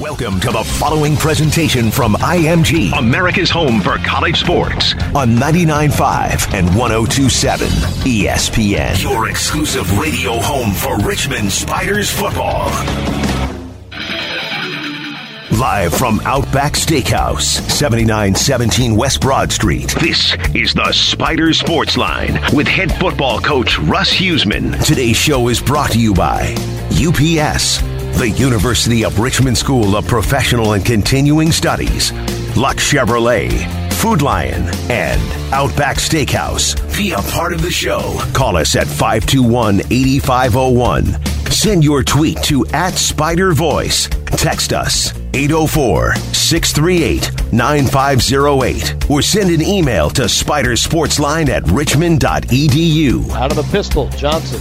Welcome to the following presentation from IMG, America's home for college sports, on 99.5 and 102.7 ESPN. Your exclusive radio home for Richmond Spiders football. Live from Outback Steakhouse, 7917 West Broad Street. This is the Spider Sports Line with head football coach Russ Huesman. Today's show is brought to you by UPS, the University of Richmond School of Professional and Continuing Studies, Lux Chevrolet, Food Lion, and Outback Steakhouse. Be a part of the show. Call us at 521 8501. Send your tweet to at Spider Voice. Text us 804 638 9508 or send an email to spidersportsline at richmond.edu. Out of the pistol, Johnson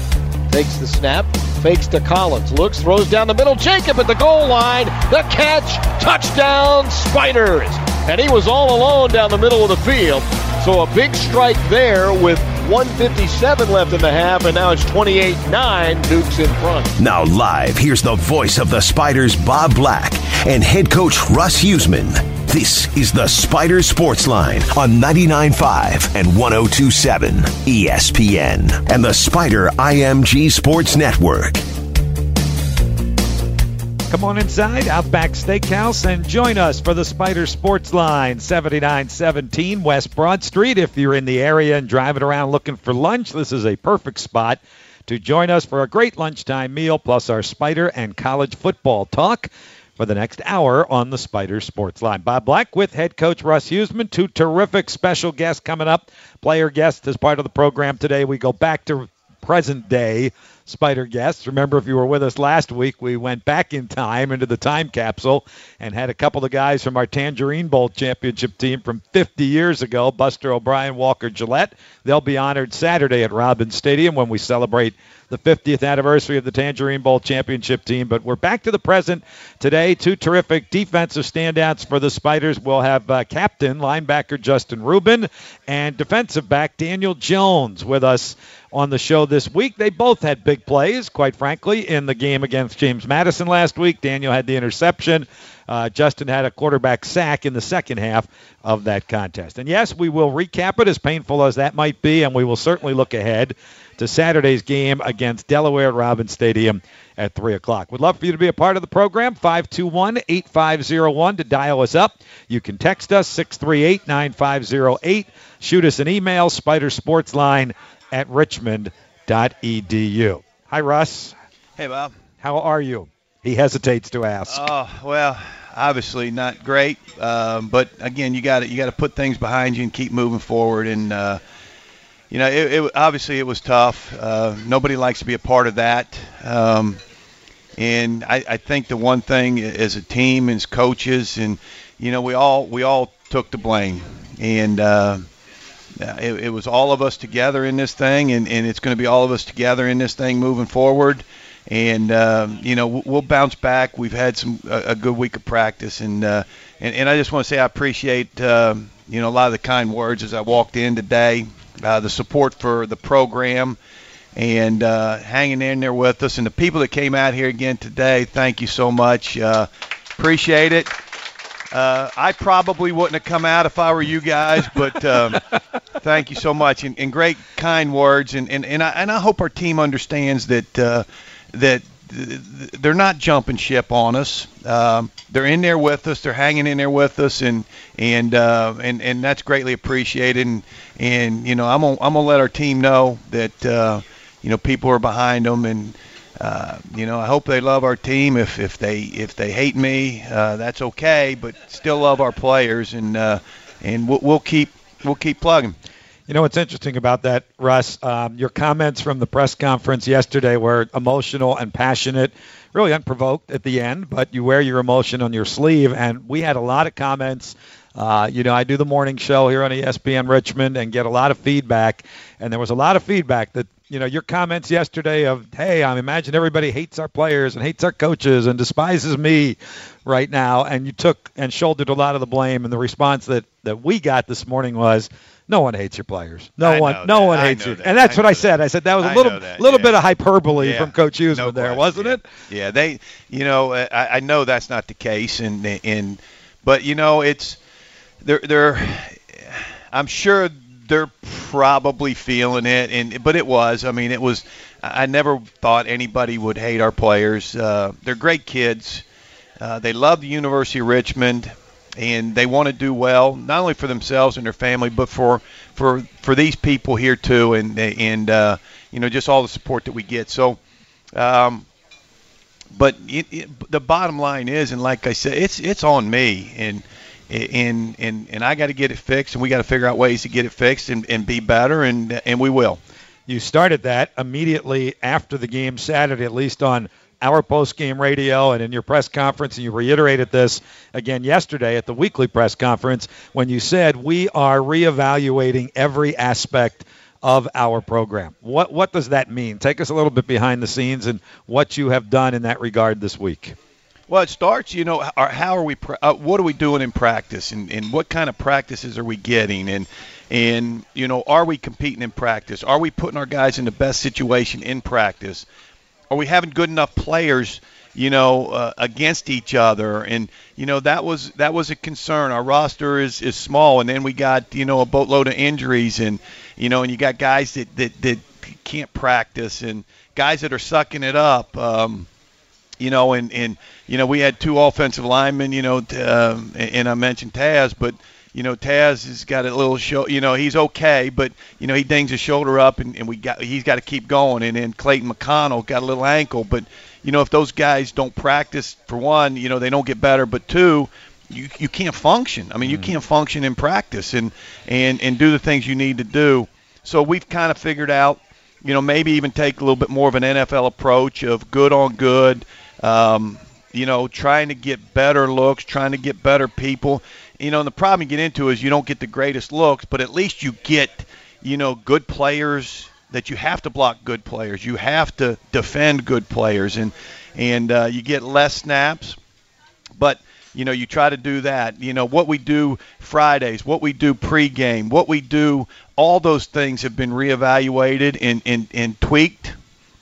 takes the snap, fakes to Collins, looks, throws down the middle. Jacob at the goal line. The catch, touchdown, Spiders. And he was all alone down the middle of the field. So a big strike there with 157 left in the half, and now it's 28 9. Duke's in front. Now, live, here's the voice of the Spiders, Bob Black, and head coach Russ Huesman. This is the Spider Sports Line on 99.5 and 102.7 ESPN and the Spider IMG Sports Network. Come on inside Outback Steakhouse and join us for the Spider Sports Line, 7917 West Broad Street. If you're in the area and driving around looking for lunch, this is a perfect spot to join us for a great lunchtime meal plus our Spider and college football talk for the next hour on the Spider Sports Line. Bob Black with head coach Russ Huesman. Two terrific special guests coming up. Player guests as part of the program today. We go back to present day Spider guests. Remember, if you were with us last week, we went back in time into the time capsule and had a couple of guys from our Tangerine Bowl championship team from 50 years ago, Buster O'Brien, Walker Gillette. They'll be honored Saturday at Robins Stadium when we celebrate the 50th anniversary of the Tangerine Bowl championship team. But we're back to the present today. Two terrific defensive standouts for the Spiders. We'll have uh, captain, linebacker Justin Rubin, and defensive back Daniel Jones with us on the show this week. They both had big plays, quite frankly, in the game against James Madison last week. Daniel had the interception. Uh, Justin had a quarterback sack in the second half of that contest. And yes, we will recap it, as painful as that might be, and we will certainly look ahead to Saturday's game against Delaware at Robins Stadium at 3 o'clock. We'd love for you to be a part of the program. 521 8501 to dial us up. You can text us 638 9508. Shoot us an email, Spider Sports Line at richmond.edu. Hi, Russ. Hey, Bob. How are you? He hesitates to ask. Oh well, obviously not great, um, but again, you got to you got to put things behind you and keep moving forward. And uh, you know, it, it, obviously it was tough. Uh, nobody likes to be a part of that. Um, and I, I think the one thing as a team, as coaches, and you know, we all we all took the blame, and uh, it, it was all of us together in this thing, and, and it's going to be all of us together in this thing moving forward and um, you know we'll bounce back. We've had some a, a good week of practice, and uh, and, and I just want to say I appreciate uh, you know a lot of the kind words as I walked in today, uh, the support for the program, and uh, hanging in there with us, and the people that came out here again today. Thank you so much. Uh, appreciate it. Uh, I probably wouldn't have come out if I were you guys, but um, thank you so much and, and, great kind words. And, and, and, I, and I hope our team understands that uh, that they're not jumping ship on us. Um, they're in there with us. They're hanging in there with us, and and uh, and and that's greatly appreciated. And and you know, I'm gonna I'm gonna let our team know that uh, you know people are behind them, and uh, you know, I hope they love our team. If if they if they hate me, uh, that's okay, but still love our players, and uh, and we'll, we'll keep we'll keep plugging. You know what's interesting about that, Russ? Um, your comments from the press conference yesterday were emotional and passionate, really unprovoked at the end, but you wear your emotion on your sleeve. And we had a lot of comments. Uh, you know, I do the morning show here on ESPN Richmond and get a lot of feedback. And there was a lot of feedback that you know, your comments yesterday of, hey, I imagine everybody hates our players and hates our coaches and despises me right now, and you took and shouldered a lot of the blame, and the response that that we got this morning was, no one hates your players. No I one, no that. one hates you. that. And that's I what I said. that. I said that was a little, little yeah. bit of hyperbole Yeah, from Coach Huesman no there, wasn't yeah. it? Yeah, they, you know, uh, I, I know that's not the case, and and, but you know, it's they're they're, I'm sure they're probably feeling it, and but it was, I mean, it was. I never thought anybody would hate our players. Uh, they're great kids. Uh, they love the University of Richmond, and they want to do well, not only for themselves and their family, but for for for these people here too, and and uh, you know just all the support that we get. So. Um, but it, it, the bottom line is, and like I said, it's it's on me, and and and and I got to get it fixed, and we got to figure out ways to get it fixed and, and be better, and and we will. You started that immediately after the game Saturday, at least on our post-game radio and in your press conference, and you reiterated this again yesterday at the weekly press conference when you said we are reevaluating every aspect of our program. What what does that mean? Take us a little bit behind the scenes and what you have done in that regard this week. Well, it starts, you know, how are we, uh, what are we doing in practice, and, and what kind of practices are we getting, and and you know, are we competing in practice? Are we putting our guys in the best situation in practice? Are we having good enough players, you know, uh, against each other? And you know, that was that was a concern. Our roster is is small, and then we got you know a boatload of injuries, and you know, and you got guys that that that can't practice, and guys that are sucking it up. Um, you know, and and you know we had two offensive linemen, you know, t- um, and, and I mentioned Taz, but you know Taz has got a little show, you know, he's okay, but you know he dings his shoulder up, and, and we got he's got to keep going, and then Clayton McConnell got a little ankle, but you know if those guys don't practice, for one, you know they don't get better, but two. You, you can't function. I mean, you can't function in practice and, and, and do the things you need to do. So we've kind of figured out, you know, maybe even take a little bit more of an NFL approach of good on good, um, you know, trying to get better looks, trying to get better people. You know, and the problem you get into is you don't get the greatest looks, but at least you get, you know, good players that you have to block good players. You have to defend good players, and and uh, you get less snaps, but you know you try to do that. You know what we do Fridays, what we do pregame, what we do. All those things have been reevaluated and and, and tweaked.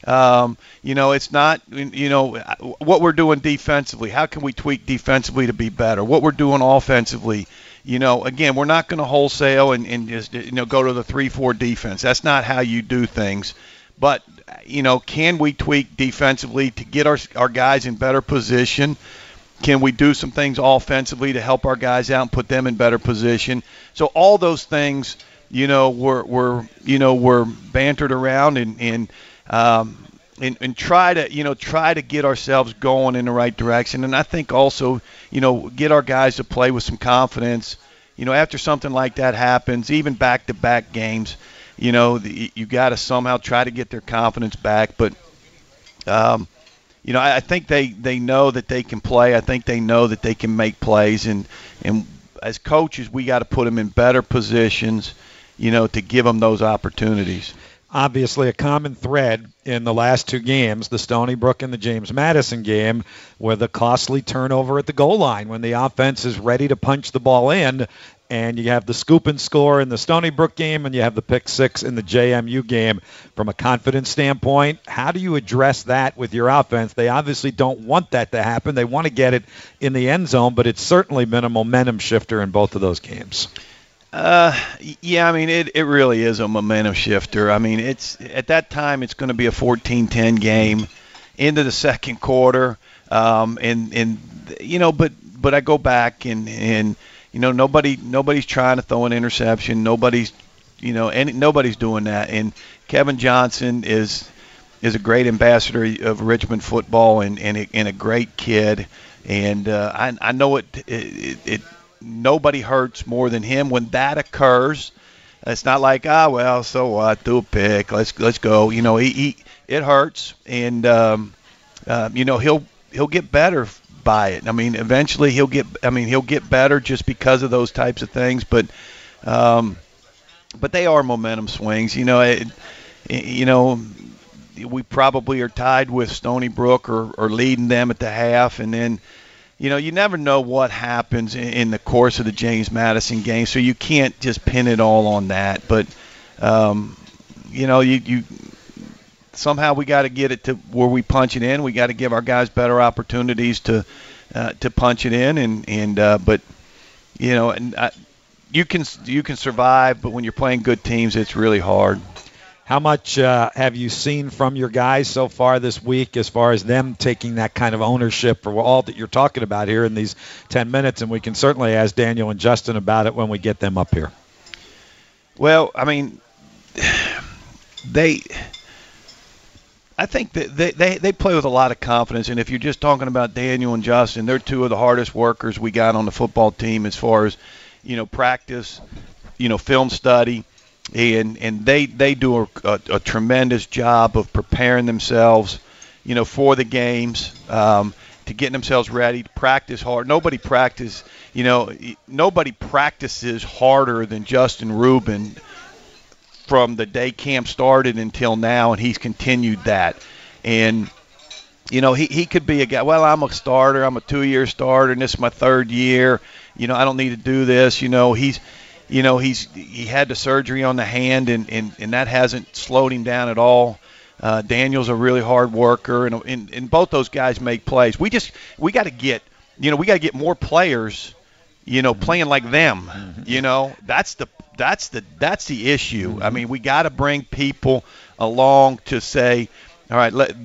Um, you know, it's not, you know, what we're doing defensively. How can we tweak defensively to be better? What we're doing offensively. You know, again, we're not going to wholesale and, and just, you know, go to the 3 4 defense. That's not how you do things. But, you know, can we tweak defensively to get our, our guys in better position? Can we do some things offensively to help our guys out and put them in better position? So all those things, you know, were, were you know, were bantered around and, and um, and, and try to you know try to get ourselves going in the right direction. And I think also you know get our guys to play with some confidence. You know, after something like that happens, even back-to-back games, you know, the, you got to somehow try to get their confidence back. But um, you know, I, I think they they know that they can play. I think they know that they can make plays, and and as coaches, we got to put them in better positions, you know, to give them those opportunities obviously a common thread in the last two games, the Stony Brook and the James Madison game, where the costly turnover at the goal line when the offense is ready to punch the ball in. And you have the scoop and score in the Stony Brook game, and you have the pick six in the JMU game. From a confidence standpoint, how do you address that with your offense? They obviously don't want that to happen. They want to get it in the end zone, but it's certainly been a momentum shifter in both of those games. Uh, yeah, I mean it, it really is a momentum shifter. I mean it's at that time it's going to be a 14-10 game into the second quarter, um, and and you know, but but I go back and and you know nobody nobody's trying to throw an interception. Nobody's you know any nobody's doing that. And Kevin Johnson is is a great ambassador of Richmond football and and a, and a great kid. And uh, I I know it it, it nobody hurts more than him when that occurs. It's not like ah well so what do a pick let's let's go you know he, he it hurts and um, uh, you know he'll he'll get better by it. I mean eventually he'll get I mean he'll get better just because of those types of things. But um, but they are momentum swings. You know it, you know, we probably are tied with Stony Brook or, or leading them at the half, and then you know, you never know what happens in, the course of the James Madison game, so you can't just pin it all on that. But, um, you know, you, you somehow we got to get it to where we punch it in. We got to give our guys better opportunities to uh, to punch it in, and and uh, but you know, and I, you can you can survive, but when you're playing good teams, it's really hard. How much uh, have you seen from your guys so far this week as far as them taking that kind of ownership for all that you're talking about here in these 10 minutes? And we can certainly ask Daniel and Justin about it when we get them up here. Well, I mean, they. I think that they, they, they play with a lot of confidence, and if you're just talking about Daniel and Justin, they're two of the hardest workers we got on the football team as far as, you know, practice, you know, film study, and and they they do a, a, a tremendous job of preparing themselves, you know, for the games, um, to getting themselves ready to practice hard. Nobody practice, you know, nobody practices harder than Justin Rubin from the day camp started until now, and he's continued that. And you know, he, he could be a guy. Well, I'm a starter. I'm a two-year starter, and this is my third year. You know, I don't need to do this. You know, he's you know he's he had the surgery on the hand and and, and that hasn't slowed him down at all. Uh, Daniel's a really hard worker, and, and and both those guys make plays. We just we got to get you know we got to get more players, you know, playing like them. Mm-hmm. You know, that's the that's the that's the issue. Mm-hmm. I mean, we got to bring people along to say, all right, let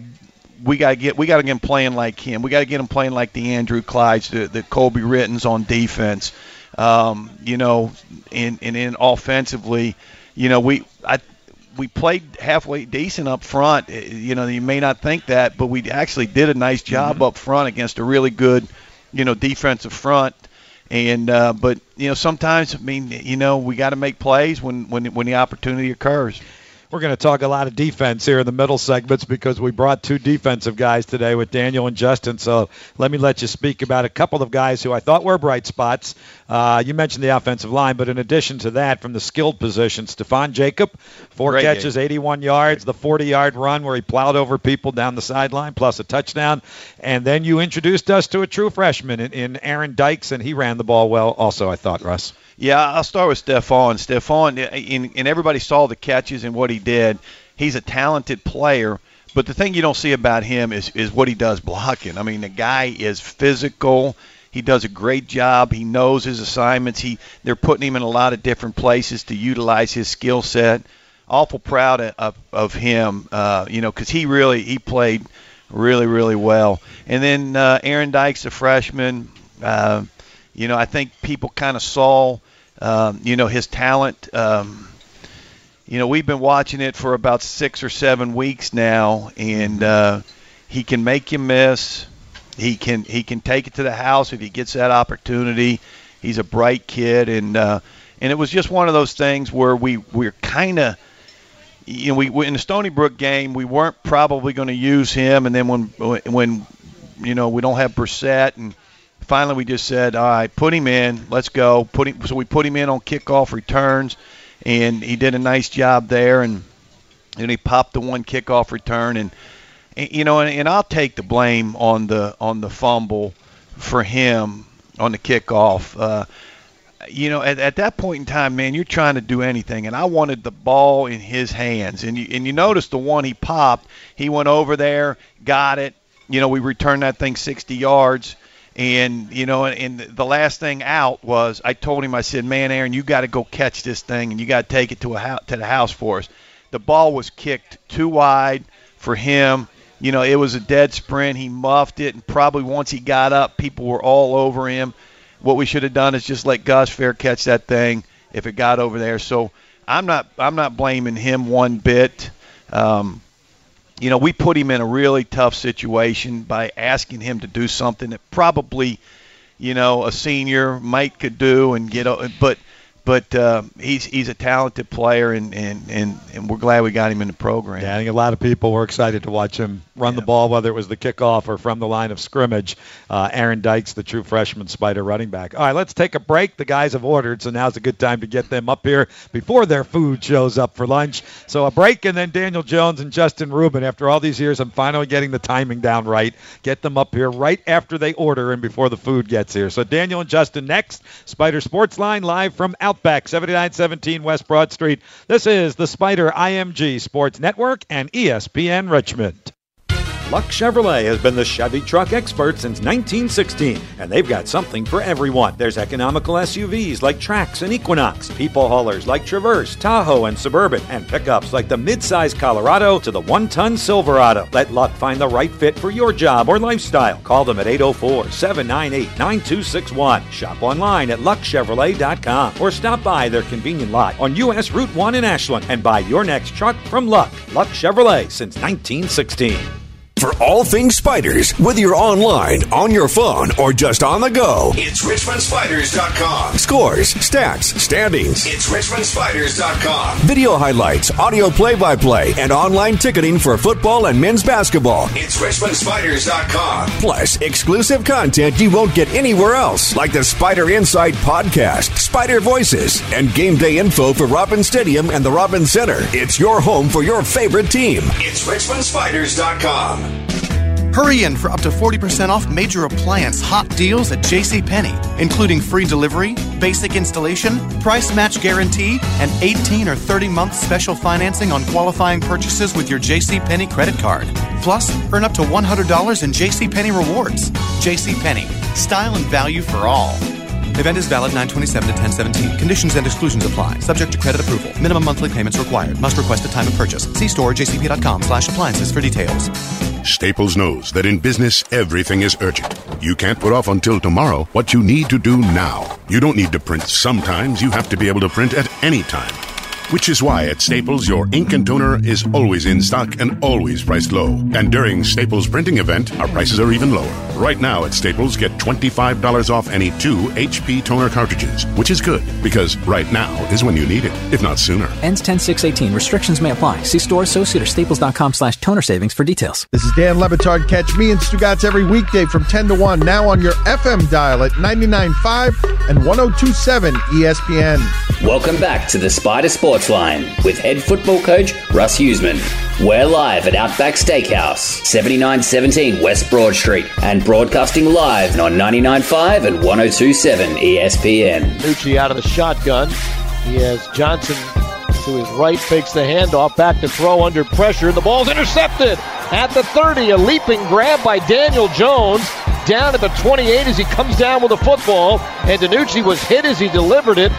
we got to get we got to get him playing like him. We got to get him playing like the Andrew Clydes, the, the Colby Rittens on defense. Um, you know, and and in offensively, you know, we I we played halfway decent up front. Eh, you know, you may not think that, but we actually did a nice job mm-hmm. up front against a really good, you know, defensive front. And uh, but you know, sometimes I mean, you know, we got to make plays when when when the opportunity occurs. We're going to talk a lot of defense here in the middle segments because we brought two defensive guys today with Daniel and Justin. So let me let you speak about a couple of guys who I thought were bright spots. Uh, you mentioned the offensive line, but in addition to that, from the skilled position, Stephon Jacob, four Great catches, game. 81 yards, the 40-yard run where he plowed over people down the sideline, plus a touchdown. And then you introduced us to a true freshman in, in Aaron Dykes, and he ran the ball well also, I thought, Russ. Yeah, I'll start with Stephon. Stephon, and everybody saw the catches and what he did. He's a talented player, but the thing you don't see about him is is what he does blocking. I mean, the guy is physical. He does a great job. He knows his assignments. He they're putting him in a lot of different places to utilize his skill set. Awful proud of of him, uh, you know, because he really he played really really well. And then uh, Aaron Dykes, a freshman. Uh, you know, I think people kind of saw um, you know, his talent. Um, you know, we've been watching it for about six or seven weeks now, and uh, he can make you miss. He can he can take it to the house if he gets that opportunity. He's a bright kid, and uh, and it was just one of those things where we we're kind of you know, we in the Stony Brook game, we weren't probably going to use him, and then when when you know we don't have Brissett and finally we just said, all right, put him in. Let's go. Put him. So we put him in on kickoff returns, and he did a nice job there. And and he popped the one kickoff return, and, and you know, and, and I'll take the blame on the on the fumble for him on the kickoff. Uh, you know, at, at that point in time, man, you're trying to do anything, and I wanted the ball in his hands. And you and you notice the one he popped, he went over there, got it. You know, we returned that thing 60 yards and you know, and the last thing out was I told him I said, "Man, Aaron, you got to go catch this thing and you got to take it to a house, to the house for us." The ball was kicked too wide for him. You know, it was a dead sprint. He muffed it, and probably once he got up, people were all over him. What we should have done is just let Gus Fair catch that thing if it got over there. So I'm not I'm not blaming him one bit. Um, you know, we put him in a really tough situation by asking him to do something that probably, you know, a senior might could do and get. But but uh, he's he's a talented player, and, and, and, and we're glad we got him in the program. Yeah, I think a lot of people were excited to watch him run yeah. the ball, whether it was the kickoff or from the line of scrimmage. Uh, Aaron Dykes, the true freshman Spider running back. All right, let's take a break. The guys have ordered, so now's a good time to get them up here before their food shows up for lunch. So a break, and then Daniel Jones and Justin Rubin. After all these years, I'm finally getting the timing down right. Get them up here right after they order and before the food gets here. So Daniel and Justin next. Spider Sports Line live from Outback, 7917 West Broad Street. This is the Spider IMG Sports Network and ESPN Richmond. Luck Chevrolet has been the Chevy truck expert since 1916, and they've got something for everyone. There's economical SUVs like Trax and Equinox, people haulers like Traverse, Tahoe, and Suburban, and pickups like the midsize Colorado to the one ton Silverado. Let Luck find the right fit for your job or lifestyle. Call them at 804 798 9261. Shop online at luckchevrolet.com or stop by their convenient lot on US Route 1 in Ashland and buy your next truck from Luck. Luck Chevrolet since 1916 for all things spiders, whether you're online, on your phone, or just on the go. It's RichmondSpiders.com. Scores, stats, standings. It's RichmondSpiders.com. Video highlights, audio play by play, and online ticketing for football and men's basketball. It's RichmondSpiders.com. Plus, exclusive content you won't get anywhere else, like the Spider Insight podcast, Spider Voices, and game day info for Robins Stadium and the Robins Center. It's your home for your favorite team. It's RichmondSpiders.com. Hurry in for up to 40% off major appliance hot deals at JCPenney, including free delivery, basic installation, price match guarantee, and 18 or 30 month special financing on qualifying purchases with your JCPenney credit card. Plus, earn up to $100 in JCPenney rewards. JCPenney, style and value for all. Event is valid 927 to 1017. Conditions and exclusions apply. Subject to credit approval. Minimum monthly payments required. Must request a time of purchase. See store jcp.com slash appliances for details. Staples knows that in business, everything is urgent. You can't put off until tomorrow what you need to do now. You don't need to print sometimes. You have to be able to print at any time. Which is why at Staples, your ink and toner is always in stock and always priced low. And during Staples printing event, our prices are even lower. Right now at Staples, get $25 off any two HP toner cartridges, which is good because right now is when you need it, if not sooner. Ends 10 6 18. Restrictions may apply. See store associate or staples.com slash toner savings for details. This is Dan Le Batard. Catch me and Stugatz every weekday from 10 to 1 now on your FM dial at 99.5 and 102.7 ESPN. Welcome back to the Spot Spider Sports Line with head football coach Russ Huesman. We're live at Outback Steakhouse, 7917 West Broad Street, and broadcasting live on 99.5 and 102.7 ESPN. Nucci out of the shotgun. He has Johnson to his right, fakes the handoff, back to throw under pressure. The ball's intercepted at the 30. A leaping grab by Daniel Jones down at the 28 as he comes down with the football. And DiNucci was hit as he delivered it.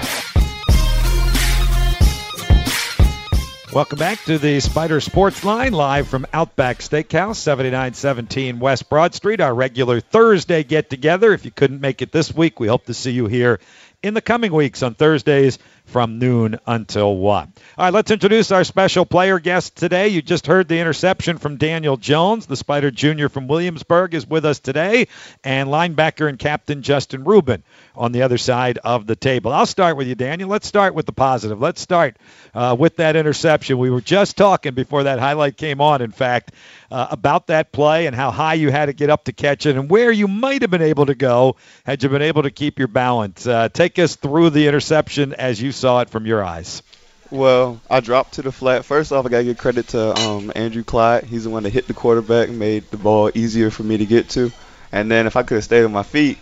Welcome back to the Spider Sports Line, live from Outback Steakhouse, 7917 West Broad Street, our regular Thursday get together. If you couldn't make it this week, we hope to see you here in the coming weeks on Thursdays from noon until 1. All right, let's introduce our special player guest today. You just heard the interception from Daniel Jones. The Spider Jr. from Williamsburg is with us today, and linebacker and captain Justin Rubin on the other side of the table. I'll start with you, Daniel. Let's start with the positive. Let's start uh, with that interception. We were just talking before that highlight came on, in fact, uh, about that play and how high you had to get up to catch it and where you might have been able to go had you been able to keep your balance. Uh, take us through the interception as you saw it from your eyes. Well, I dropped to the flat. First off, I got to give credit to um, Andrew Clyde. He's the one that hit the quarterback, made the ball easier for me to get to. And then if I could have stayed on my feet,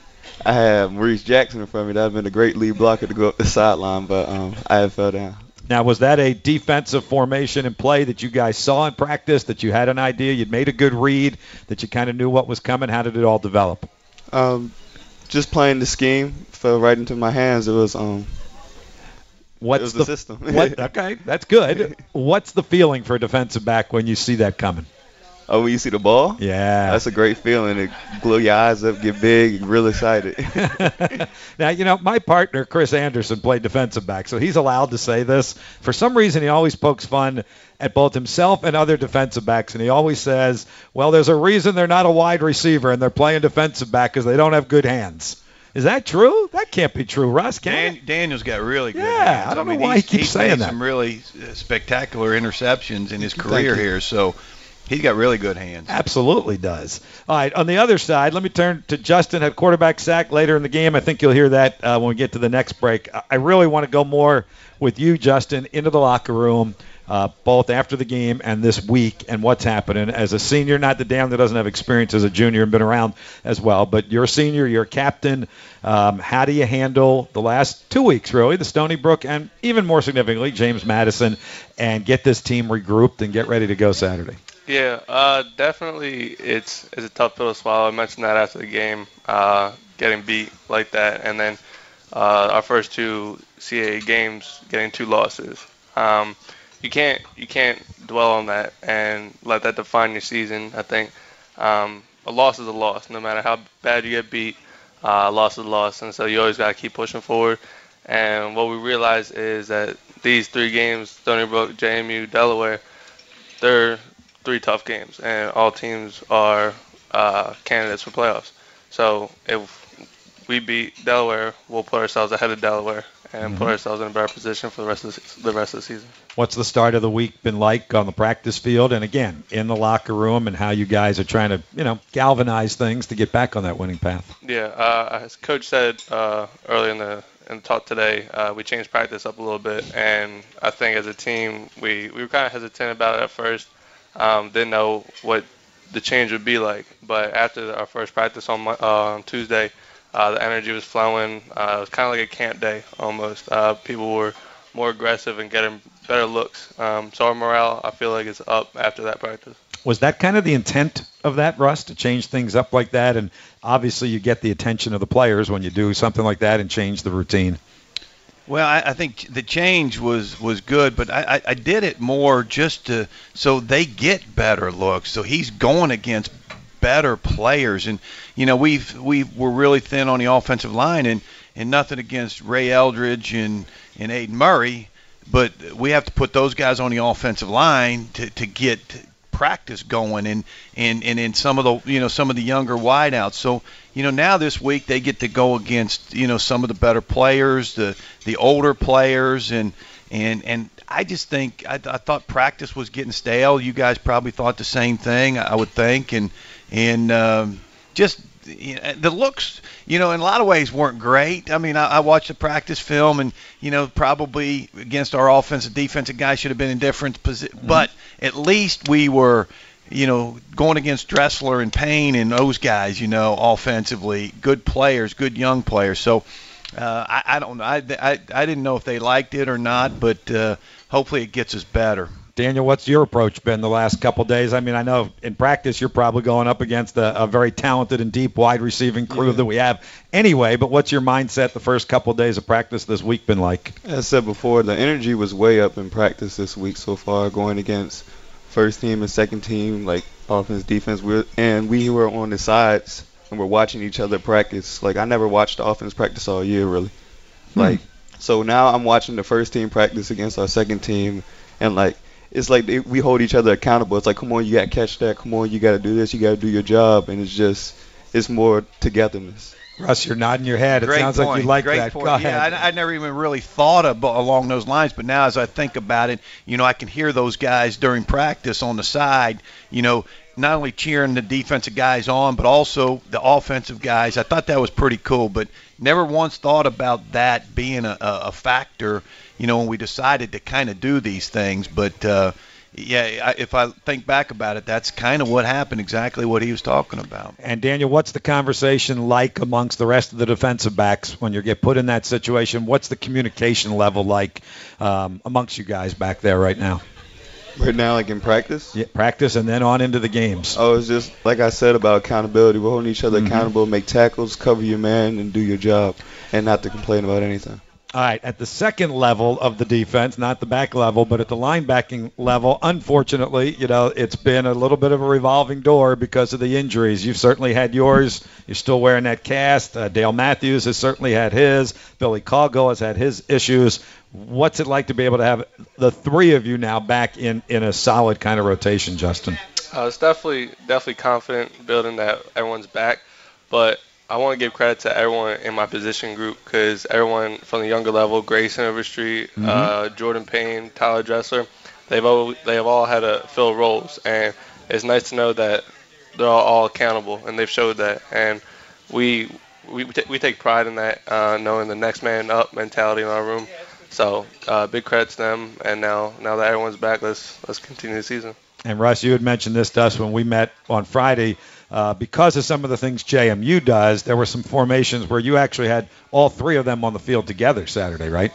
I had Maurice Jackson in front of me. That would have been a great lead blocker to go up the sideline, but um, I had fell down. Now, was that a defensive formation and play that you guys saw in practice, that you had an idea, you'd made a good read, that you kind of knew what was coming? How did it all develop? Um, just playing the scheme fell right into my hands. It was um, What's the, the, system? what, okay, that's good. What's the feeling for a defensive back when you see that coming? Oh, when you see the ball? Yeah. That's a great feeling. It glow your eyes up, get big, real excited. now, you know, my partner, Chris Anderson, played defensive back, so he's allowed to say this. For some reason, he always pokes fun at both himself and other defensive backs, and he always says, well, there's a reason they're not a wide receiver and they're playing defensive back because they don't have good hands. Is that true? That can't be true, Russ. Can Dan. Daniel's got really good. Yeah, hands. I don't mean, know why he keeps he's saying made that. some really uh, spectacular interceptions in his career here. So he's got really good hands. Absolutely does. All right, on the other side, let me turn to Justin. Had quarterback sack later in the game. I think you'll hear that uh, when we get to the next break. I- I really want to go more with you, Justin, into the locker room, uh, both after the game and this week, and what's happening as a senior. Not that Dan that doesn't have experience as a junior and been around as well, but you're a senior, you're a captain. Um, how do you handle the last two weeks, really, the Stony Brook, and even more significantly, James Madison, and get this team regrouped and get ready to go Saturday? Yeah, uh, definitely. It's it's a tough pill to swallow. I mentioned that after the game, uh, getting beat like that, and then uh, our first two CAA games getting two losses. Um, you can't you can't dwell on that and let that define your season. I think um, a loss is a loss, no matter how bad you get beat. Uh, loss is a loss, and so you always gotta keep pushing forward. And what we realize is that these three games, Stony Brook, JMU, Delaware, they're three tough games, and all teams are uh, candidates for playoffs. So if we beat Delaware, we'll put ourselves ahead of Delaware and put Mhm. ourselves in a better position for the rest of the, the rest of the season. What's the start of the week been like on the practice field, and again in the locker room, and how you guys are trying to, you know, galvanize things to get back on that winning path? Yeah, uh, as Coach said uh, earlier in the in the talk today, uh, we changed practice up a little bit, and I think as a team, we, we were kind of hesitant about it at first. Um, didn't know what the change would be like, but after our first practice on uh, on Tuesday, uh, the energy was flowing. Uh, it was kind of like a camp day almost. Uh, people were more aggressive and getting better looks. Um, so our morale, I feel like, is up after that practice. Was that kind of the intent of that, Russ, to change things up like that? And obviously, you get the attention of the players when you do something like that and change the routine. Well, I, I think the change was was good, but I, I, I did it more just to so they get better looks. So he's going against better players, and you know we've we were really thin on the offensive line, and and nothing against Ray Eldridge and and Aiden Murray, but we have to put those guys on the offensive line to to get practice going and and and in some of the you know some of the younger wideouts. So you know now this week they get to go against you know some of the better players, the the older players, and and and I just think I, I thought practice was getting stale. You guys probably thought the same thing, I would think, and and um, just you know, the looks, you know, in a lot of ways weren't great. I mean, I, I watched the practice film, and you know, probably against our offensive defensive guys should have been in different position, but at least we were, you know, going against Dressler and Payne and those guys, you know, offensively, good players, good young players. So. Uh, I, I don't know. I, I, I didn't know if they liked it or not, but uh, hopefully it gets us better. Daniel, what's your approach been the last couple days? I mean, I know in practice you're probably going up against a, a very talented and deep wide receiving crew that we have anyway, but what's your mindset the first couple days of practice this week been like? As I said before, the energy was way up in practice this week so far, going against first team and second team, like offense, defense. We're, and we were on the sides and we're watching each other practice. Like I never watched the offense practice all year, really. Hmm. Like so now I'm watching the first team practice against our second team, and like it's like they, we hold each other accountable. It's like, come on, you got to catch that. Come on, you got to do this. You got to do your job, and it's just it's more togetherness. Russ, you're nodding your head. It Great sounds point. like you like Great that. Point. Go ahead. Yeah, I, I never even really thought of, along those lines, but now as I think about it, you know, I can hear those guys during practice on the side, you know, not only cheering the defensive guys on, but also the offensive guys. I thought that was pretty cool, but never once thought about that being a, a a factor, you know, when we decided to kind of do these things. But uh, yeah, I, if I think back about it, that's kind of what happened. Exactly what he was talking about. And Daniel, what's the conversation like amongst the rest of the defensive backs when you get put in that situation? What's the communication level like um, amongst you guys back there right now? Right now, like in practice. Yeah, practice and then on into the games. Oh, it's just like I said about accountability. We're holding each other Mhm. accountable, make tackles, cover your man, and do your job, and not to complain about anything. All right, at the second level of the defense, not the back level, but at the linebacking level, unfortunately, you know, it's been a little bit of a revolving door because of the injuries. You've certainly had yours. You're still wearing that cast. Uh, Dale Matthews has certainly had his. Billy Coggle has had his issues. What's it like to be able to have the three of you now back in, in a solid kind of rotation, Justin? I was definitely definitely confident building that everyone's back, but I want to give credit to everyone in my position group because everyone from the younger level, Grayson Overstreet, mm-hmm. uh, Jordan Payne, Tyler Dressler, they've all they have all had to fill roles, and it's nice to know that they're all, all accountable and they've showed that. And we we t- we take pride in that, uh, knowing the next man up mentality in our room. So uh, big credit to them. And now now that everyone's back, let's let's continue the season. And Russ, you had mentioned this to us when we met on Friday. Uh, because of some of the things JMU does, there were some formations where you actually had all three of them on the field together Saturday, right?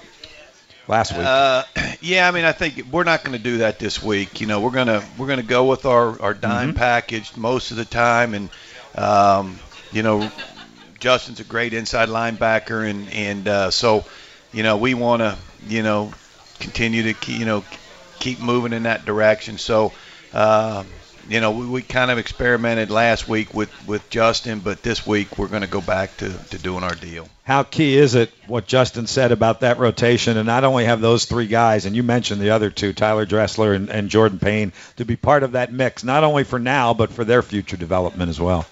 Last week. Uh, yeah, I mean, I think we're not going to do that this week. You know, we're gonna we're gonna go with our our dime mm-hmm. package most of the time, and um, you know, Justin's a great inside linebacker, and and uh, so, you know, we want to you know continue to keep, you know keep moving in that direction. So, uh, you know, we, we kind of experimented last week with with Justin, but this week we're going to go back to to doing our deal. How key is it what Justin said about that rotation, and not only have those three guys, and you mentioned the other two, Tyler Dressler and, and Jordan Payne, to be part of that mix, not only for now but for their future development as well.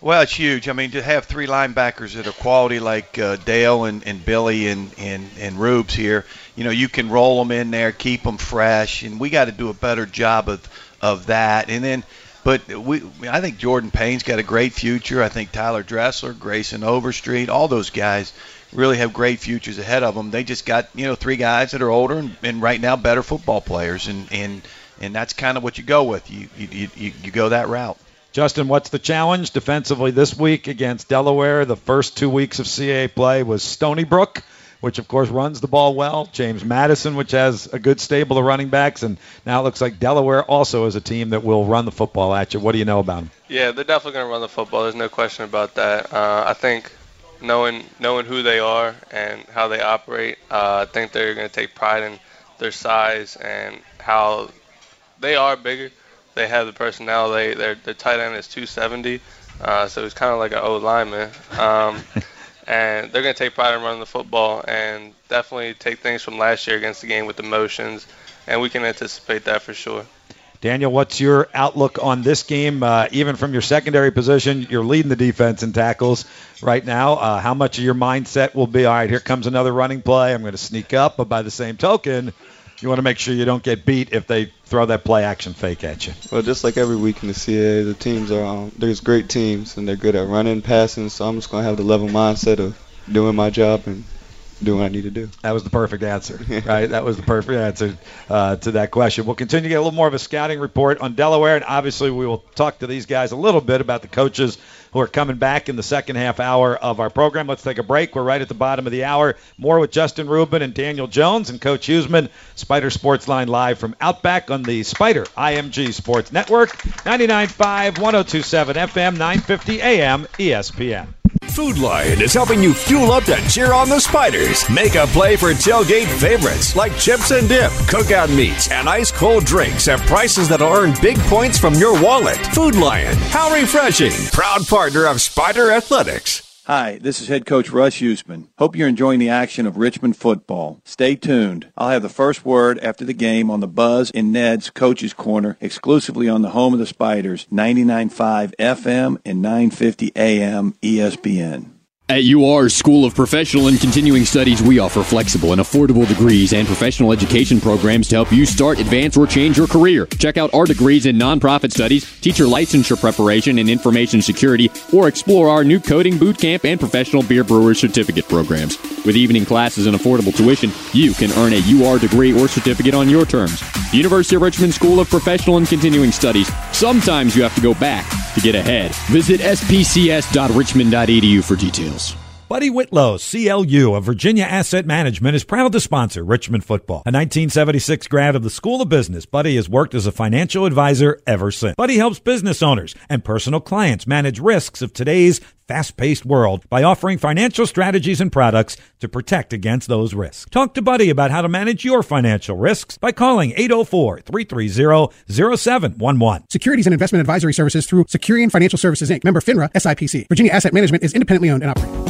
Well, it's huge. I mean, to have three linebackers that are quality like uh, Dale and, and Billy and, and, and Rubes here, you know, you can roll them in there, keep them fresh, and we got to do a better job of, of that. And then, but we, I think Jordan Payne's got a great future. I think Tyler Dressler, Grayson Overstreet, all those guys really have great futures ahead of them. They just got, you know, three guys that are older and, and right now better football players, and, and, and that's kind of what you go with. You, you, you, you go that route. Justin, what's the challenge defensively this week against Delaware? The first two weeks of CAA play was Stony Brook, which of course runs the ball well. James Madison, which has a good stable of running backs, and now it looks like Delaware also is a team that will run the football at you. What do you know about them? Yeah, they're definitely going to run the football. There's no question about that. Uh, I think knowing knowing who they are and how they operate, uh, I think they're going to take pride in their size and how they are bigger they have the personality. Their their tight end is 270, uh, so he's kind of like an old lineman. Um, and they're going to take pride in running the football and definitely take things from last year against the game with the motions, and we can anticipate that for sure. Daniel, what's your outlook on this game? Uh, even from your secondary position, you're leading the defense in tackles right now. Uh, how much of your mindset will be, all right, here comes another running play. I'm going to sneak up, but by the same token, you want to make sure you don't get beat if they throw that play action fake at you. Well, just like every week in the CAA, the teams are um, there's great teams and they're good at running, passing. So I'm just gonna have the level mindset of doing my job and doing what I need to do. That was the perfect answer, right? that was the perfect answer uh, to that question. We'll continue to get a little more of a scouting report on Delaware, and obviously we will talk to these guys a little bit about the coaches who are coming back in the second half hour of our program. Let's take a break. We're right at the bottom of the hour. More with Justin Rubin and Daniel Jones and Coach Huesman. Spider Sports Line live from Outback on the Spider IMG Sports Network, 99.5, 1027 FM, 950 AM, ESPN. Food Lion is helping you fuel up to cheer on the Spiders. Make a play for tailgate favorites like chips and dip, cookout meats, and ice cold drinks at prices that'll earn big points from your wallet. Food Lion, how refreshing! Proud partner of Spider Athletics. Hi, this is head coach Russ Huesman. Hope you're enjoying the action of Richmond football. Stay tuned. I'll have the first word after the game on the Buz and Ned's Coach's Corner, exclusively on the home of the Spiders, 99.5 FM and 950 AM ESPN. At UR School of Professional and Continuing Studies, we offer flexible and affordable degrees and professional education programs to help you start, advance, or change your career. Check out our degrees in nonprofit studies, teacher licensure preparation, and information security, or explore our new coding boot camp and professional beer brewer certificate programs. With evening classes and affordable tuition, you can earn a UR degree or certificate on your terms. University of Richmond School of Professional and Continuing Studies. Sometimes you have to go back to get ahead. Visit spcs.richmond.edu for details. Buddy Whitlow, CLU of Virginia Asset Management, is proud to sponsor Richmond football. A 1976 grad of the School of Business, Buddy has worked as a financial advisor ever since. Buddy helps business owners and personal clients manage risks of today's fast-paced world by offering financial strategies and products to protect against those risks. Talk to Buddy about how to manage your financial risks by calling 804-330-0711. Securities and investment advisory services through Securian Financial Services Inc. Member FINRA SIPC. Virginia Asset Management is independently owned and operated.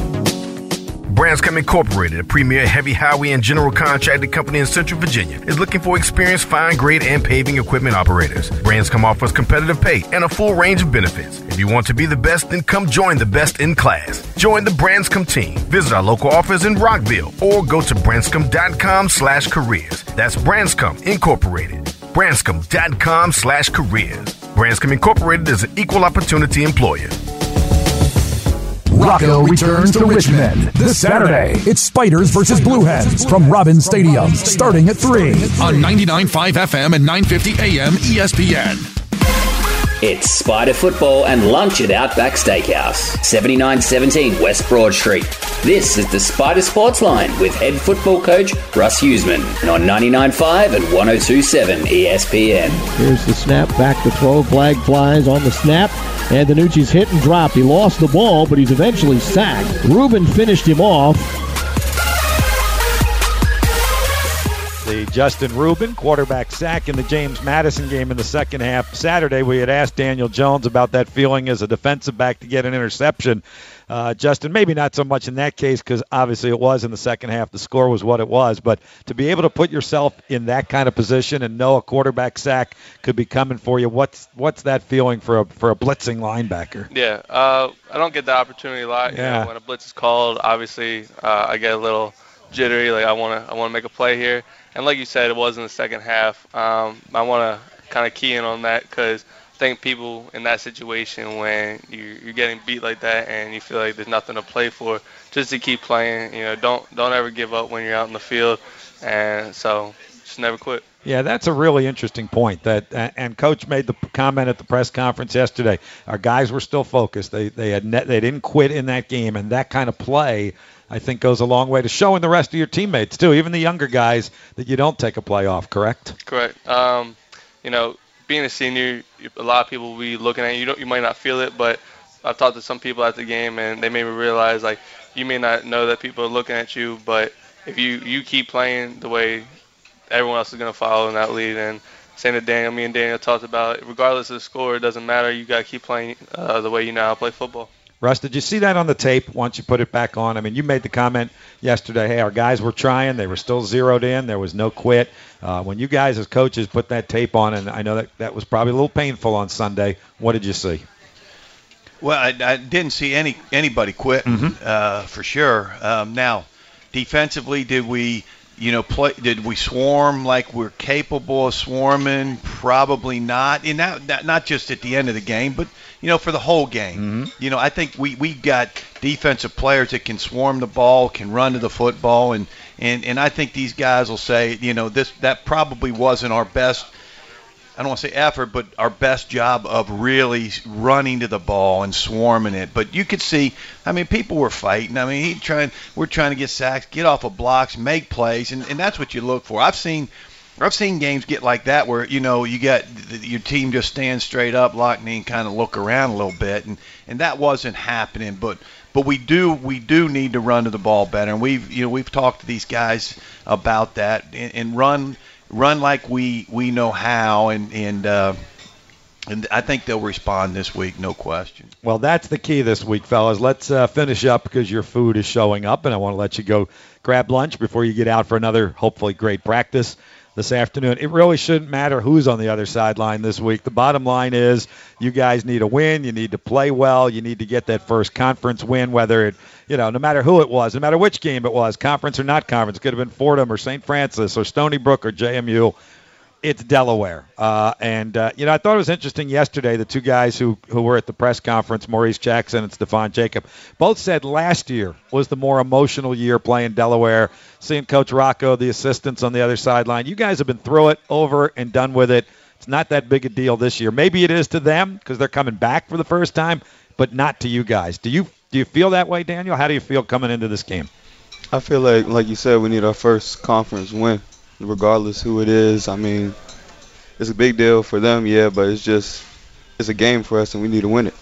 Branscome Incorporated, a premier heavy highway and general contracting company in Central Virginia, is looking for experienced fine grade and paving equipment operators. Branscome offers competitive pay and a full range of benefits. If you want to be the best, then come join the best in class. Join the Branscome team. Visit our local office in Rockville or go to branscome.com slash careers. That's Branscome Incorporated. Branscome.com slash careers. Branscome Incorporated is an equal opportunity employer. Rocco returns to Richmond this Saturday. It's Spiders versus Blue Hens from Robins Stadium, starting at 3 on 99.5 FM and 9:50 AM ESPN. It's Spider Football and lunch at Outback Steakhouse, 7917 West Broad Street. This is the Spider Sports Line with head football coach Russ Huesman on 99.5 and 102.7 ESPN. Here's the snap, back to throw, flag flies on the snap, and DiNucci's hit and dropped. He lost the ball, but he's eventually sacked. Rubin finished him off. The Justin Rubin quarterback sack in the James Madison game in the second half. Saturday, we had asked Daniel Jones about that feeling as a defensive back to get an interception. Uh, Justin, maybe not so much in that case because obviously it was in the second half. The score was what it was. But to be able to put yourself in that kind of position and know a quarterback sack could be coming for you, what's what's that feeling for a for a blitzing linebacker? Yeah, uh, I don't get the opportunity a lot. Yeah. You know, when a blitz is called, obviously uh, I get a little jittery. Like I want to I want to make a play here. And like you said, it was in the second half. Um, I want to kind of key in on that because I think people in that situation when you, you're getting beat like that and you feel like there's nothing to play for, just to keep playing. You know, don't don't ever give up when you're out in the field, and so just never quit. Yeah, that's a really interesting point. That and coach made the comment at the press conference yesterday. Our guys were still focused. They they had net, they didn't quit in that game, and that kind of play I think goes a long way to showing the rest of your teammates too, even the younger guys, that you don't take a play off. Correct? Correct. Um, you know, being a senior, a lot of people will be looking at you. You, don't, you might not feel it, but I've talked to some people at the game, and they made me realize like you may not know that people are looking at you, but if you you keep playing the way everyone else is going to follow in that lead, and same to Daniel, me and Daniel talked about, it. regardless of the score, it doesn't matter. You got to keep playing uh, the way you know how to play football. Russ, did you see that on the tape once you put it back on? I mean, you made the comment yesterday, hey, our guys were trying. They were still zeroed in. There was no quit. Uh, when you guys as coaches put that tape on, and I know that that was probably a little painful on Sunday, what did you see? Well, I, I didn't see any anybody quit Mhm. uh, for sure. Um, now, defensively, did we, you know, play? Did we swarm like we're capable of swarming? Probably not. And that not just at the end of the game, but you know, for the whole game. Mm-hmm. You know, I think we we got defensive players that can swarm the ball, can run to the football, and and and I think these guys will say, you know, this that probably wasn't our best. I don't want to say effort, but our best job of really running to the ball and swarming it. But you could see, I mean, people were fighting. I mean, he trying, we're trying to get sacks, get off of blocks, make plays, and, and that's what you look for. I've seen, I've seen games get like that where you know you got your team just stand straight up, lock knee, and kind of look around a little bit, and and that wasn't happening. But but we do we do need to run to the ball better, and we've you know we've talked to these guys about that and, and run run like we we know how, and and uh, and I think they'll respond this week, no question. Well, that's the key this week, fellas. Let's uh, finish up because your food is showing up, and I want to let you go grab lunch before you get out for another hopefully great practice this afternoon. It really shouldn't matter who's on the other sideline this week. The bottom line is you guys need a win. You need to play well. You need to get that first conference win, whether it, you know, no matter who it was, no matter which game it was, conference or not conference. Could have been Fordham or St. Francis or Stony Brook or JMU. It's Delaware. Uh, and, uh, you know, I thought it was interesting yesterday, the two guys who, who were at the press conference, Maurice Jackson and Stefan Jacob, both said last year was the more emotional year playing Delaware, seeing Coach Rocco, the assistants on the other sideline. You guys have been through it, over and done with it. It's not that big a deal this year. Maybe it is to them because they're coming back for the first time, but not to you guys. Do you do you feel that way, Daniel? How do you feel coming into this game? I feel like, like you said, we need our first conference win, regardless who it is. I mean, it's a big deal for them, yeah, but it's just it's a game for us, and we need to win it.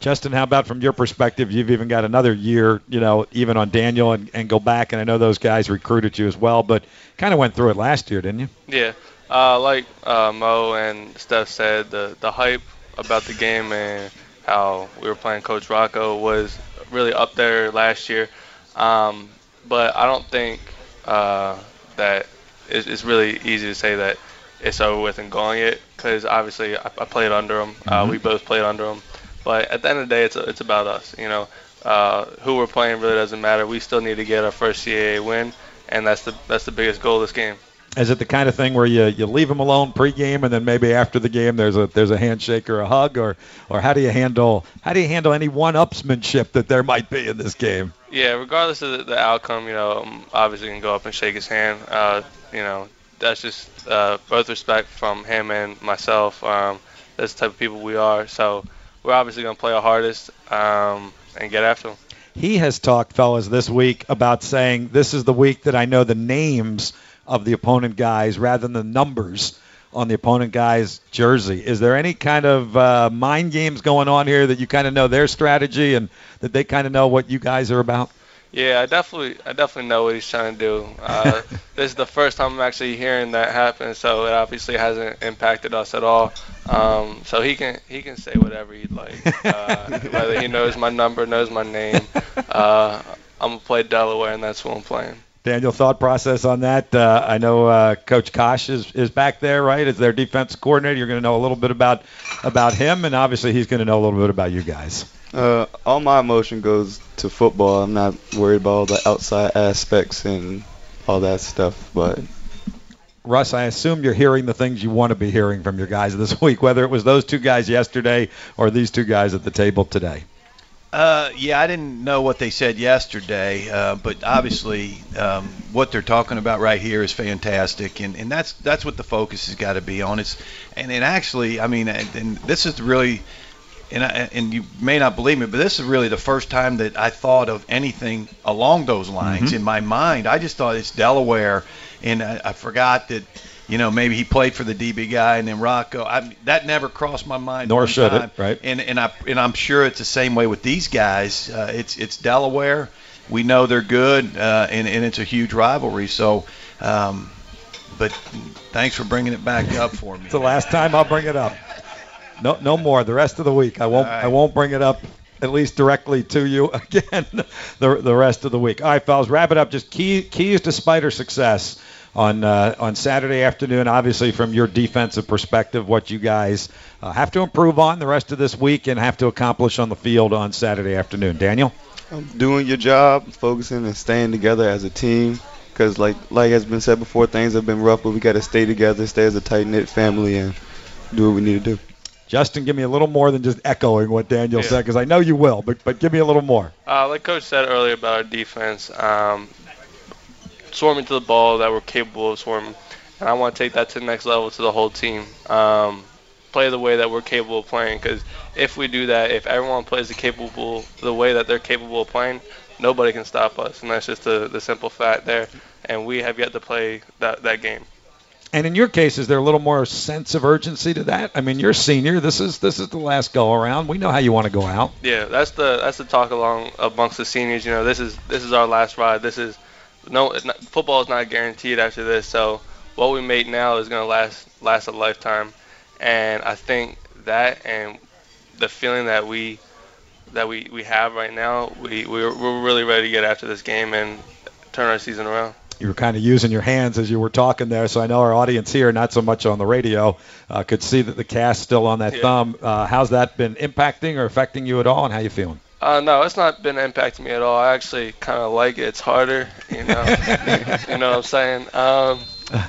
Justin, how about from your perspective? You've even got another year, you know, even on Daniel and, and go back. And I know those guys recruited you as well, but kind of went through it last year, didn't you? Yeah, uh, like uh, Mo and Steph said, the the hype about the game and how we were playing Coach Rocco was really up there last year. Um, but I don't think uh, that it's, it's really easy to say that it's over with and gone yet because obviously I, I played under him. Uh, Mm-hmm. we both played under him. But at the end of the day, it's it's about us. You know, uh, who we're playing really doesn't matter. We still need to get our first CAA win, and that's the that's the biggest goal of this game. Is it the kind of thing where you, you leave them alone pregame and then maybe after the game there's a there's a handshake or a hug or or how do you handle how do you handle any one-upsmanship that there might be in this game? Yeah, regardless of the, the outcome, you know, I'm obviously gonna go up and shake his hand. Uh, you know, that's just uh, both respect from him and myself. Um, that's the type of people we are. So we're obviously gonna play our hardest um, and get after him. He has talked, fellas, this week about saying this is the week that I know the names of the opponent guys rather than the numbers on the opponent guy's jersey. Is there any kind of uh, mind games going on here that you kind of know their strategy and that they kind of know what you guys are about? Yeah, I definitely, I definitely know what he's trying to do. Uh, this is the first time I'm actually hearing that happen, so it obviously hasn't impacted us at all. Um, so he can, he can say whatever he'd like, uh, whether he knows my number, knows my name. Uh, I'm gonna play Delaware, and that's who I'm playing. Daniel, thought process on that. Uh, I know uh, Coach Kosh is, is back there, right? As their defense coordinator, you're going to know a little bit about about him, and obviously he's going to know a little bit about you guys. Uh, all my emotion goes to football. I'm not worried about all the outside aspects and all that stuff. But Russ, I assume you're hearing the things you want to be hearing from your guys this week, whether it was those two guys yesterday or these two guys at the table today. Uh, yeah, I didn't know what they said yesterday, uh, but obviously um, what they're talking about right here is fantastic, and, and that's that's what the focus has got to be on. It's and, and actually, I mean, and, and this is really, and I, and you may not believe me, but this is really the first time that I thought of anything along those lines Mhm. in my mind. I just thought it's Delaware, and I, I forgot that. You know, maybe he played for the DB guy and then Rocco. I, that never crossed my mind. Nor one should it, right? And and I and I'm sure it's the same way with these guys. Uh, it's it's Delaware. We know they're good, uh, and and it's a huge rivalry. So, um, but thanks for bringing it back up for me. It's the last time I'll bring it up. No, no more. The rest of the week, I won't. All right. I won't bring it up at least directly to you again. The the rest of the week. All right, fellas, wrap it up. Just key keys to Spider success on uh, on Saturday afternoon. Obviously, from your defensive perspective, what you guys uh, have to improve on the rest of this week and have to accomplish on the field on Saturday afternoon. Daniel. um, doing your job, focusing and staying together as a team. Because like like has been said before, things have been rough, but we got to stay together, stay as a tight knit family, and do what we need to do. Justin, give me a little more than just echoing what Daniel Yeah. said, because I know you will, but but give me a little more. Uh, like Coach said earlier about our defense, um, swarming to the ball that we're capable of swarming, and I want to take that to the next level to the whole team. Um, play the way that we're capable of playing, because if we do that, if everyone plays the capable the way that they're capable of playing, nobody can stop us, and that's just the, the simple fact there. And we have yet to play that that game. And in your case, is there a little more sense of urgency to that? I mean, you're senior. This is this is the last go around. We know how you want to go out. Yeah, that's the that's the talk along amongst the seniors. You know, this is this is our last ride. This is no not, football is not guaranteed after this. So what we make now is gonna last last a lifetime, and I think that and the feeling that we that we, we have right now, we we're, we're really ready to get after this game and turn our season around. You were kind of using your hands as you were talking there, so I know our audience here, not so much on the radio, uh, could see that the cast still on that Yeah. thumb. Uh, how's that been impacting or affecting you at all, and how you feeling? Uh, no, it's not been impacting me at all. I actually kind of like it. It's harder, you know. you know what I'm saying? Um,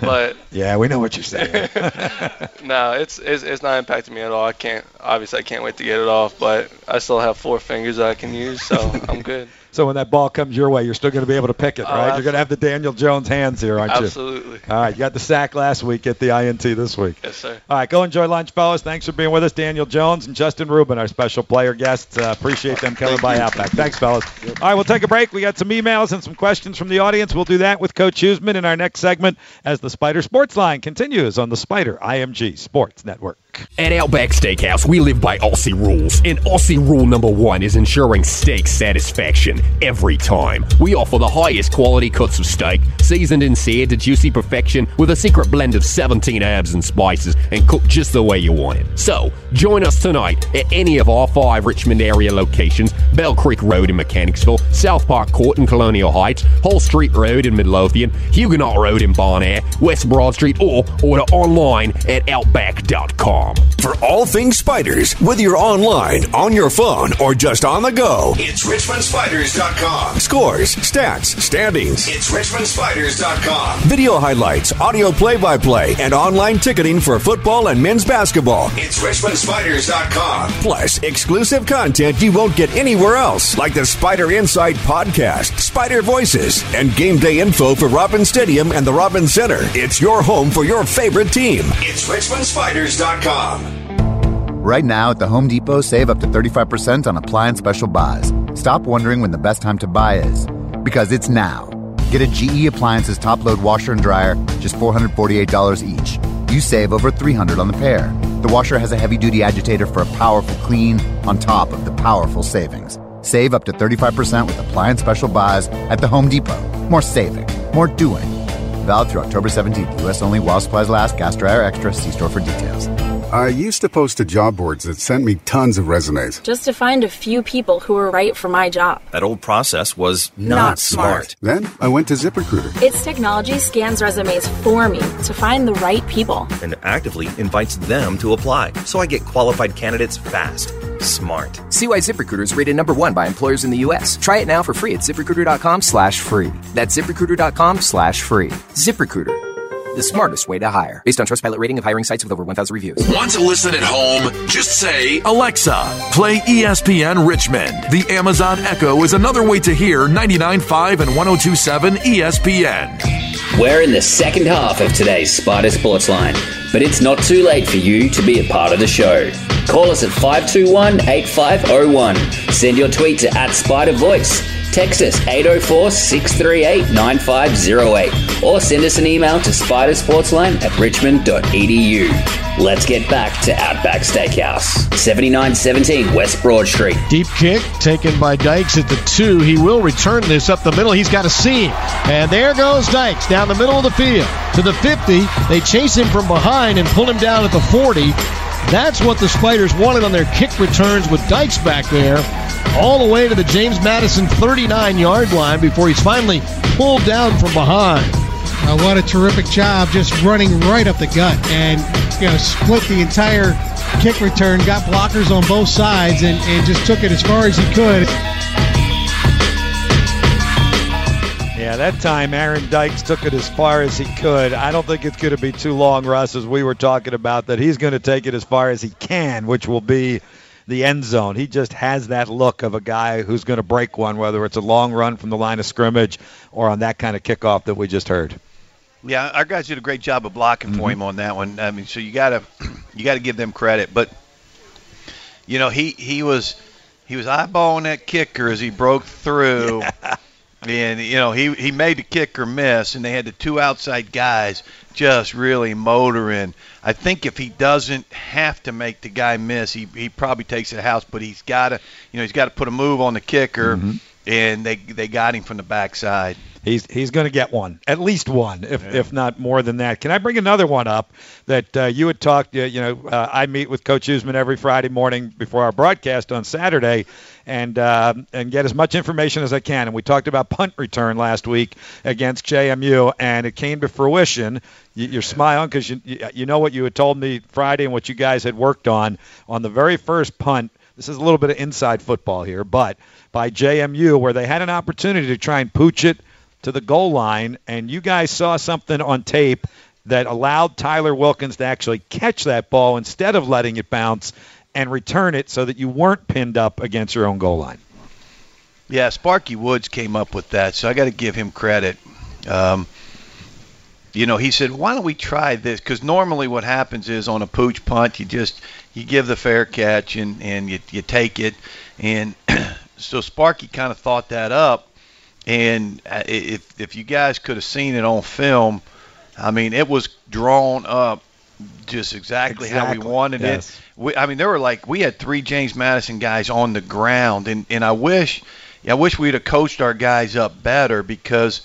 but Yeah, we know what you're saying. no, it's, it's it's not impacting me at all. I can't obviously I can't wait to get it off, but I still have four fingers that I can use, so I'm good. So when that ball comes your way, you're still going to be able to pick it, Oh, right? You're going to have the Daniel Jones hands here, aren't you? Absolutely. All right, you got the sack last week, get the INT this week. Yes, sir. All right, go enjoy lunch, fellas. Thanks for being with us, Daniel Jones and Justin Rubin, our special player guests. Uh, appreciate them coming by Outback. Thanks, fellas. All right, we'll take a break. We got some emails and some questions from the audience. We'll do that with Coach Huesman in our next segment as the Spider Sports Line continues on the Spider IMG Sports Network. At Outback Steakhouse, we live by Aussie rules, and Aussie rule number one is ensuring steak satisfaction every time. We offer the highest quality cuts of steak, seasoned and seared to juicy perfection, with a secret blend of 17 herbs and spices, and cooked just the way you want it. So, join us tonight at any of our five Richmond area locations Bell Creek Road in Mechanicsville, South Park Court in Colonial Heights, Hull Street Road in Midlothian, Huguenot Road in Bon Air, West Broad Street, or order online at Outback.com. For all things spiders, whether you're online, on your phone, or just on the go, it's RichmondSpiders.com. Scores, stats, standings. It's RichmondSpiders.com. Video highlights, audio play by play, and online ticketing for football and men's basketball. It's RichmondSpiders.com. Plus, exclusive content you won't get anywhere else, like the Spider Insight podcast, Spider Voices, and game day info for Robins Stadium and the Robins Center. It's your home for your favorite team. It's RichmondSpiders.com. Right now at the Home Depot, save up to 35% on appliance special buys. Stop wondering when the best time to buy is, because it's now. Get a GE Appliances top load washer and dryer, just $448 each. You save over $300 on the pair. The washer has a heavy duty agitator for a powerful clean on top of the powerful savings. Save up to 35% with appliance special buys at the Home Depot. More saving, more doing. Valid through October 17th. U.S. only while supplies last. Gas dryer extra. See store for details. I used to post to job boards that sent me tons of resumes. Just to find a few people who were right for my job. That old process was not, Not smart. smart. Then I went to ZipRecruiter. Its technology scans resumes for me to find the right people. And actively invites them to apply. So I get qualified candidates fast. Smart. See why ZipRecruiter is rated number one by employers in the U.S. Try it now for free at ziprecruiter.com slash free. That's ziprecruiter.com slash free. ZipRecruiter, the smartest way to hire. Based on Trustpilot rating of hiring sites with over 1,000 reviews. Want to listen at home? Just say, Alexa, play ESPN Richmond. The Amazon Echo is another way to hear 99.5 and 102.7 ESPN. We're in the second half of today's Spider Sports Line, but it's not too late for you to be a part of the show. Call us at 521 8501. Send your tweet to at Spider Voice. Text us 804 638 9508 or send us an email to spidersportsline at richmond.edu. Let's get back to Outback Steakhouse, 7917 West Broad Street. Deep kick taken by Dykes at the two. He will return this up the middle. He's got a seam. And there goes Dykes down the middle of the field to the 50. They chase him from behind and pull him down at the 40. That's what the Spiders wanted on their kick returns with Dykes back there. All the way to the James Madison 39 yard line before he's finally pulled down from behind. Uh, what a terrific job just running right up the gut and you know split the entire kick return got blockers on both sides and, and just took it as far as he could Yeah, that time Aaron Dykes took it as far as he could. I don't think it's going to be too long, Russ, as we were talking about, that he's going to take it as far as he can, which will be the end zone. He just has that look of a guy who's going to break one, whether it's a long run from the line of scrimmage or on that kind of kickoff that we just heard. Yeah, our guys did a great job of blocking for him mm-hmm. on that one. I mean, so you gotta you gotta give them credit. But you know, he he was he was eyeballing that kicker as he broke through. And you know he he made the kick or miss, and they had the two outside guys just really motoring. I think if he doesn't have to make the guy miss, he he probably takes it house. But he's got to you know he's got to put a move on the kicker, and they they got him from the backside. He's he's going to get one, at least one, if if not more than that. Can I bring another one up that uh, you had talked? Uh, you know, uh, I meet with Coach Huesman every Friday morning before our broadcast on Saturday, and uh, and get as much information as I can. And we talked about punt return last week against JMU, and it came to fruition. You, you're smiling because you you know what you had told me Friday and what you guys had worked on on the very first punt. This is a little bit of inside football here, but by JMU, where they had an opportunity to try and pooch it to the goal line, and you guys saw something on tape that allowed Tyler Wilkins to actually catch that ball instead of letting it bounce and return it so that you weren't pinned up against your own goal line. Yeah, Sparky Woods came up with that, so I got to give him credit. Um, you know, he said, "Why don't we try this?" Because normally, what happens is on a pooch punt, you just you give the fair catch and and you you take it, and so Sparky kind of thought that up. And uh, if if you guys could have seen it on film, I mean, it was drawn up just exactly, how we wanted yes. it. We, I mean, there were like we had three James Madison guys on the ground, and and I wish, I wish we'd have coached our guys up better because,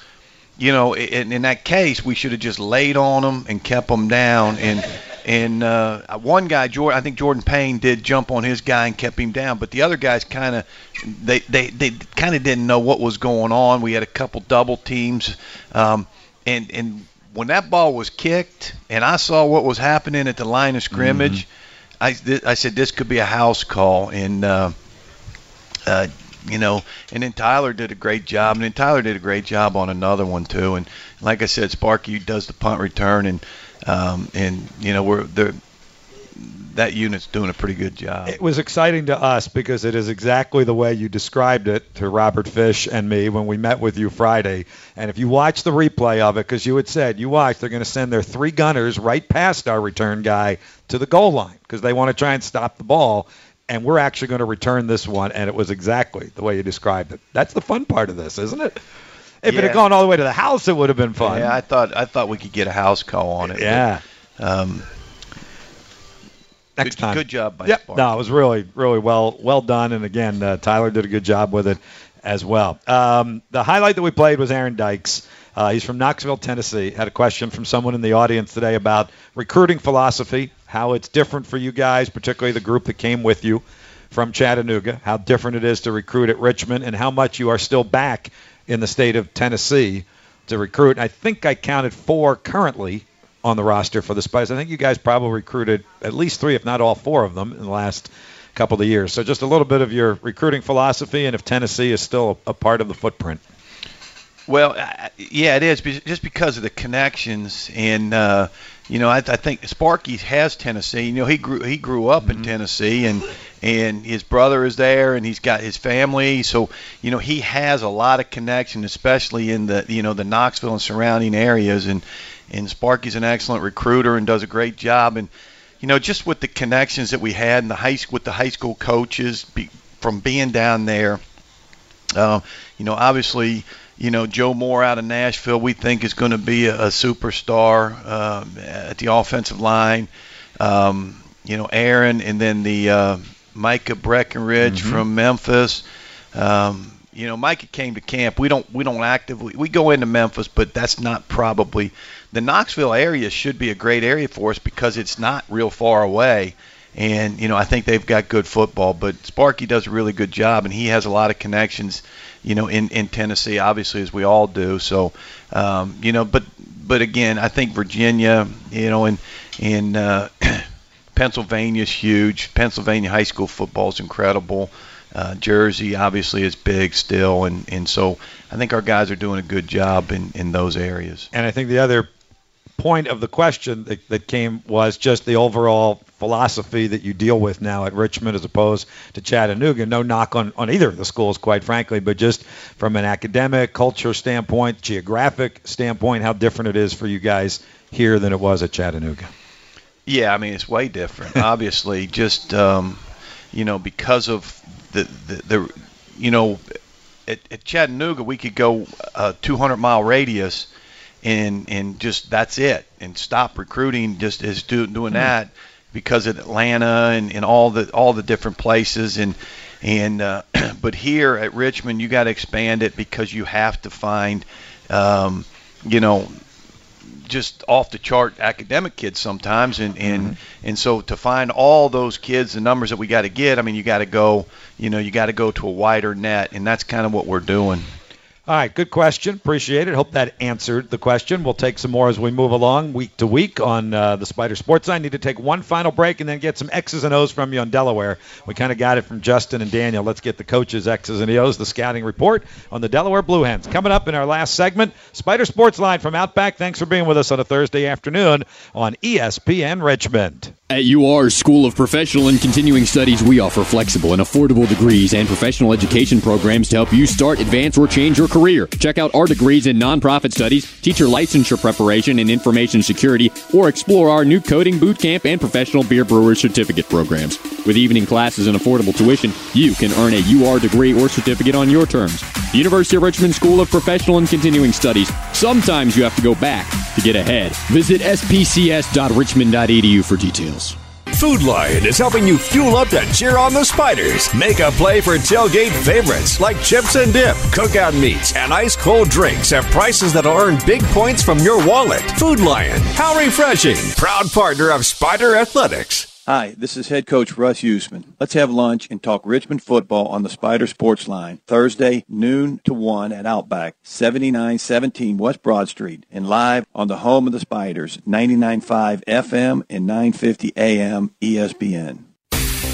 you know, in, in that case we should have just laid on them and kept them down and. And uh, one guy, Jordan, I think Jordan Payne did jump on his guy and kept him down, but the other guys kind of, they they, they kind of didn't know what was going on. We had a couple double teams, um, and and when that ball was kicked, and I saw what was happening at the line of scrimmage, I th- I said this could be a house call, and uh, uh, you know, and then Tyler did a great job, and then Tyler did a great job on another one too, and like I said, Sparky does the punt return, and um, and you know we're the that unit's doing a pretty good job. It was exciting to us because it is exactly the way you described it to Robert Fish and me when we met with you Friday. And if you watch the replay of it, because you had said you watch, they're going to send their three gunners right past our return guy to the goal line because they want to try and stop the ball. And we're actually going to return this one, and it was exactly the way you described it. That's the fun part of this, isn't it? If it had gone all the way to the house, it would have been fun. Yeah, I thought I thought we could get a house call on it. but, Yeah. um, Next good, time. Good job by Yep. No, it was really, really well, well done. And again, uh, Tyler did a good job with it as well. Um, the highlight that we played was Aaron Dykes. Uh, he's from Knoxville, Tennessee. Had a question from someone in the audience today about recruiting philosophy, how it's different for you guys, particularly the group that came with you from Chattanooga, how different it is to recruit at Richmond, and how much you are still back in the state of Tennessee to recruit. I think I counted four currently on the roster for the Spice. I think you guys probably recruited at least three, if not all four of them, in the last couple of years. So just a little bit of your recruiting philosophy, and if Tennessee is still a part of the footprint. Well, yeah, it is just because of the connections, and uh, you know, I, I think Sparky has Tennessee. You know, he grew he grew up in Tennessee, and and his brother is there, and he's got his family. So you know, he has a lot of connection, especially in the you know the Knoxville and surrounding areas. And and Sparky's an excellent recruiter and does a great job. And you know, just with the connections that we had in the high school with the high school coaches be, from being down there. Uh, you know, obviously, you know Joe Moore out of Nashville, we think is going to be a, a superstar um, at the offensive line. Um, you know, Aaron, and then the uh, Micah Breckenridge Mhm. from Memphis. Um, you know, Micah came to camp. We don't we don't actively we go into Memphis, but that's not probably the Knoxville area should be a great area for us because it's not real far away. And you know, I think they've got good football, but Sparky does a really good job, and he has a lot of connections, you know, in in Tennessee, obviously as we all do. So, um, you know, but but again, I think Virginia, you know, and in uh, Pennsylvania's huge. Pennsylvania high school football is incredible. Uh, Jersey obviously is big still, and and so I think our guys are doing a good job in in those areas. And I think the other point of the question that, that came was just the overall philosophy that you deal with now at Richmond as opposed to Chattanooga. No knock on, on either of the schools, quite frankly, but just from an academic, culture standpoint, geographic standpoint, how different it is for you guys here than it was at Chattanooga. Yeah, I mean it's way different. Obviously, just um, you know because of the the, the you know at, at Chattanooga we could go a 200 mile radius and and just that's it. And stop recruiting just as do, doing that because of Atlanta and, and all the all the different places. And and uh, but here at Richmond you got to expand it because you have to find um, you know just off the chart academic kids sometimes. And and and so to find all those kids the numbers that we got to get I mean you got to go you know you got to go to a wider net. And that's kind of what we're doing All right, good question. Appreciate it. Hope that answered the question. We'll take some more as we move along week to week on uh, the Spider Sports Line. Need to take one final break and then get some X's and O's from you on Delaware. We kind of got it from Justin and Daniel. Let's get the coaches' X's and O's, the scouting report on the Delaware Blue Hens. Coming up in our last segment, Spider Sports Line from Outback. Thanks for being with us on a Thursday afternoon on ESPN Richmond. At UR School of Professional and Continuing Studies, we offer flexible and affordable degrees and professional education programs to help you start, advance, or change your career. Check out our degrees in nonprofit studies, teacher licensure preparation, and information security, or explore our new coding boot camp and professional beer brewer certificate programs. With evening classes and affordable tuition, you can earn a UR degree or certificate on your terms. University of Richmond School of Professional and Continuing Studies. Sometimes you have to go back To get ahead, visit spcs.richmond.edu for details. Food Lion is helping you fuel up to cheer on the Spiders. Make a play for tailgate favorites like chips and dip, cookout meats, and ice cold drinks at prices that'll earn big points from your wallet. Food Lion, how refreshing! Proud partner of Spider Athletics. Hi, this is head coach Russ Huesman. Let's have lunch and talk Richmond football on the Spider Sports Line, Thursday, noon to 1 at Outback, 7917 West Broad Street, and live on the home of the Spiders, 99.5 FM and 950 AM ESPN.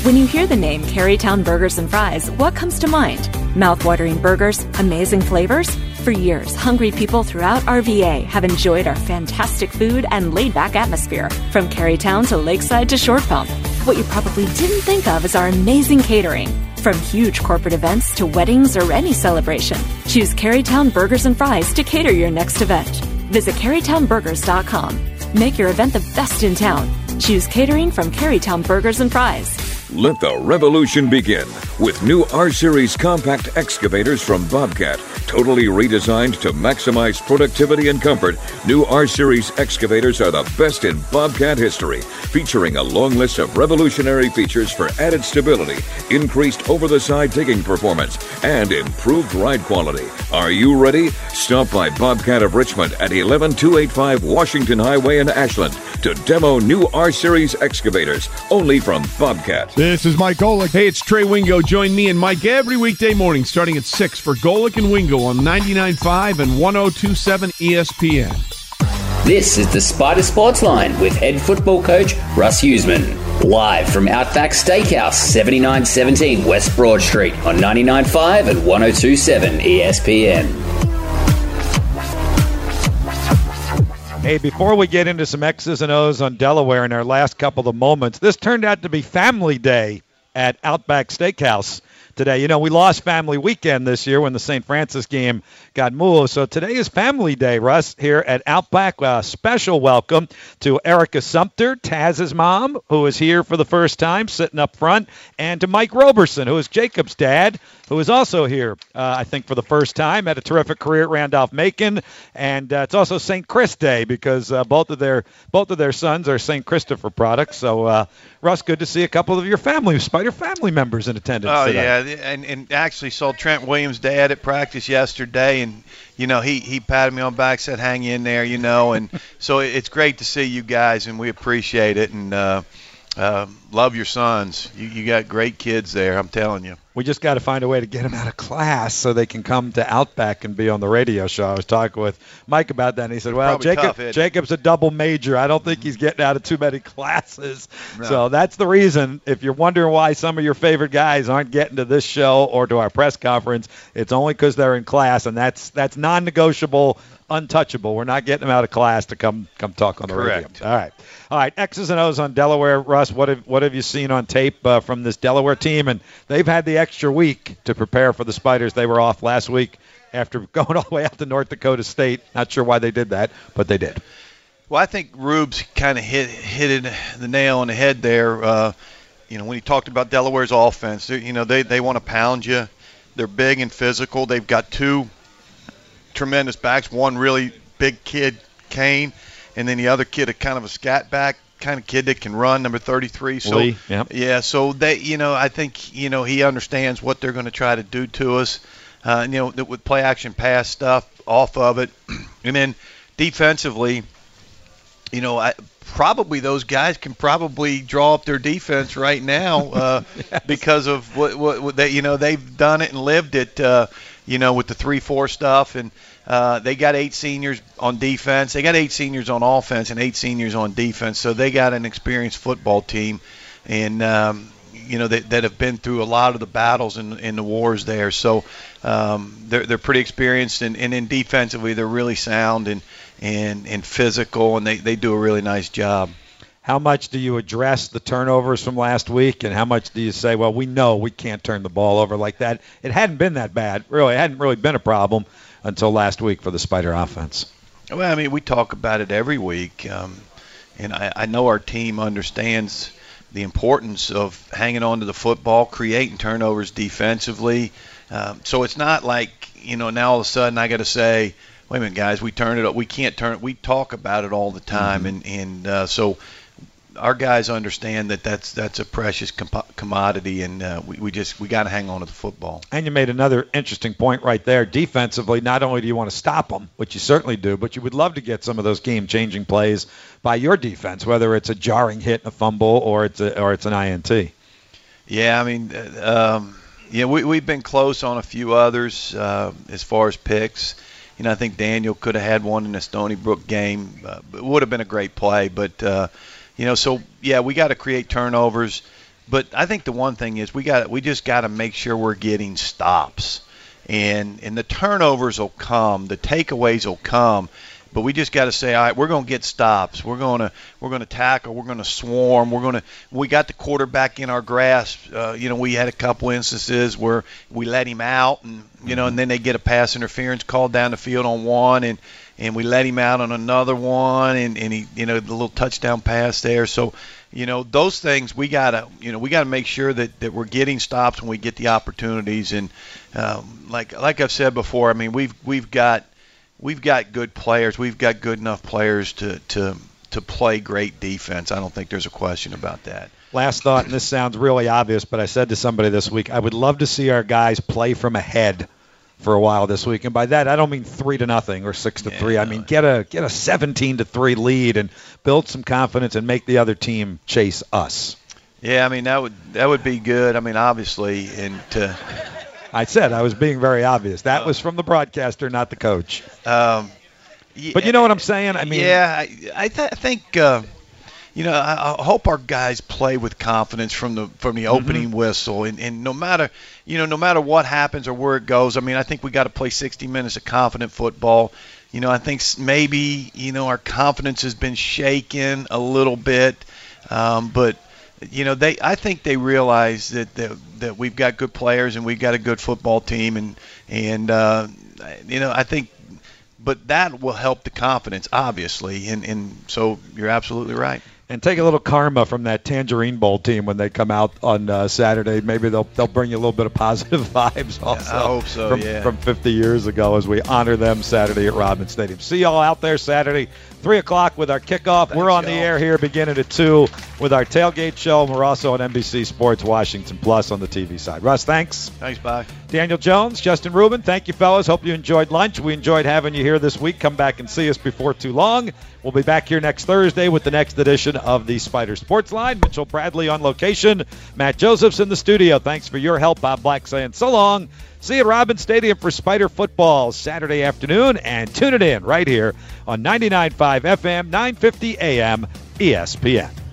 When you hear the name Carytown Burgers and Fries, what comes to mind? Mouthwatering burgers, amazing flavors? For years, hungry people throughout RVA have enjoyed our fantastic food and laid back atmosphere, from Carytown to Lakeside to Short Pump. What you probably didn't think of is our amazing catering. From huge corporate events to weddings or any celebration, choose Carytown Burgers and Fries to cater your next event. Visit CarytownBurgers.com. Make your event the best in town. Choose catering from Carytown Burgers and Fries. Let the revolution begin with new R Series compact excavators from Bobcat. Totally redesigned to maximize productivity and comfort, new R Series excavators are the best in Bobcat history, featuring a long list of revolutionary features for added stability, increased over the side digging performance, and improved ride quality. Are you ready? Stop by Bobcat of Richmond at 11285 Washington Highway in Ashland to demo new R Series excavators only from Bobcat. This is Mike Golic. Hey, it's Trey Wingo. Join me and Mike every weekday morning starting at 6 for Golic and Wingo on 99.5 and 102.7 ESPN. This is the Spider Sports Line with head football coach Russ Huesman. Live from Outback Steakhouse, 7917 West Broad Street on 99.5 and 102.7 ESPN. Hey, before we get into some X's and O's on Delaware in our last couple of moments, this turned out to be Family Day at Outback Steakhouse today. You know, we lost Family Weekend this year when the St. Francis game got moved. So today is Family Day, Russ, here at Outback. A special welcome to Erica Sumter, Taz's mom, who is here for the first time, sitting up front, and to Mike Roberson, who is Jacob's dad, who is also here, uh, I think, for the first time. Had a terrific career at Randolph Macon, and uh, it's also St. Chris Day because uh, both of their both of their sons are St. Christopher products. So, uh, Russ, good to see a couple of your family, Spider family members in attendance. Oh today. yeah, and and actually saw Trent Williams' dad at practice yesterday, and you know he he patted me on the back, said hang in there, you know, and so it's great to see you guys, and we appreciate it, and uh, uh, love your sons. You you got great kids there, I'm telling you. We just got to find a way to get them out of class so they can come to Outback and be on the radio show. I was talking with Mike about that, and he said, "Well, Jacob, tough. Jacob's a double major. I don't think he's getting out of too many classes. No. So that's the reason. If you're wondering why some of your favorite guys aren't getting to this show or to our press conference, it's only because they're in class, and that's that's non-negotiable, untouchable. We're not getting them out of class to come come talk on the Correct. radio. All right, all right. X's and O's on Delaware. Russ, what have what have you seen on tape uh, from this Delaware team? And they've had the extra week to prepare for the Spiders. They were off last week after going all the way out to North Dakota State. Not sure why they did that, but they did. Well, I think Rubes kind of hit hit it, the nail on the head there. Uh, you know, when he talked about Delaware's offense, you know, they they want to pound you. They're big and physical. They've got two tremendous backs. One really big kid, Kane, and then the other kid, a kind of a scat back kind of kid that can run, number 33. So Lee, yep. yeah, so they, you know, I think you know he understands what they're going to try to do to us. Uh, you know, that with play action pass stuff off of it, and then defensively, you know, I, probably those guys can probably draw up their defense right now uh, because of what, what, what they, you know, they've done it and lived it, uh, you know, with the three-four stuff, and uh, they got eight seniors on defense, they got eight seniors on offense, and eight seniors on defense, so they got an experienced football team, and um, you know that, that have been through a lot of the battles in the wars there. So um, they're they're pretty experienced, and, and in defensively they're really sound and and and physical, and they, they do a really nice job. How much do you address the turnovers from last week, and how much do you say, well, we know we can't turn the ball over like that? It hadn't been that bad, really. It hadn't really been a problem until last week for the Spider offense. Well, I mean, we talk about it every week, um, and I, I know our team understands the importance of hanging on to the football, creating turnovers defensively. Um, so it's not like you know now all of a sudden I got to say, wait a minute, guys, we turn it up. We can't turn it. We talk about it all the time, Mm-hmm. and and uh, so our guys understand that that's that's a precious com- commodity, and uh, we, we just we got to hang on to the football. And you made another interesting point right there. Defensively, not only do you want to stop them, which you certainly do, but you would love to get some of those game-changing plays by your defense, whether it's a jarring hit, a fumble, or it's a, or it's an INT. Yeah, I mean, uh, um, yeah, we we've been close on a few others uh, as far as picks. You know, I think Daniel could have had one in the Stony Brook game. Uh, it would have been a great play, but uh, you know, so yeah, we got to create turnovers. But I think the one thing is we got we just got to make sure we're getting stops, and and the turnovers will come, the takeaways will come. But we just got to say, all right, we're going to get stops. We're going to we're going to tackle. We're going to swarm. We're going to we got the quarterback in our grasp. Uh, you know, we had a couple instances where we let him out, and you know, and then they get a pass interference called down the field on one, and and we let him out on another one, and and he you know the little touchdown pass there. So you know those things we gotta you know we gotta make sure that that we're getting stops when we get the opportunities, and um, like like I've said before, I mean we've we've got we've got good players. We've got good enough players to to to play great defense. I don't think there's a question about that. Last thought, and this sounds really obvious, but I said to somebody this week, I would love to see our guys play from ahead for a while this week, and by that I don't mean three to nothing or six to three. I mean get a get a 17 to three lead and build some confidence and make the other team chase us. Yeah, I mean that would that would be good. I mean obviously, and to I said I was being very obvious. That was from the broadcaster, not the coach. Um, but you know what I'm saying? I mean, yeah, I, I, th- I think uh, you know I, I hope our guys play with confidence from the from the Mm-hmm. opening whistle, and, and no matter you know no matter what happens or where it goes, I mean I think we got to play 60 minutes of confident football. You know I think maybe you know our confidence has been shaken a little bit, um, but you know they I think they realize that, that that we've got good players and we've got a good football team and and uh, you know I think but that will help the confidence obviously and and so you're absolutely right. And take a little karma from that Tangerine Bowl team when they come out on uh, Saturday. Maybe they'll they'll bring you a little bit of positive vibes also. I hope so, From, yeah. from 50 years ago as we honor them Saturday at Robins Stadium. See y'all out there Saturday, three o'clock with our kickoff. We're on the y'all. air here beginning at two with our tailgate show. We're also on NBC Sports Washington Plus on the TV side. Russ, thanks. Thanks, bye. Daniel Jones, Justin Rubin, thank you, fellas. Hope you enjoyed lunch. We enjoyed having you here this week. Come back and see us before too long. We'll be back here next Thursday with the next edition of the Spider Sports Line. Mitchell Bradley on location. Matt Josephs in the studio. Thanks for your help. Bob Black saying so long. See you at Robins Stadium for Spider football Saturday afternoon, and tune it in right here on 99.5 FM, 950 AM, ESPN.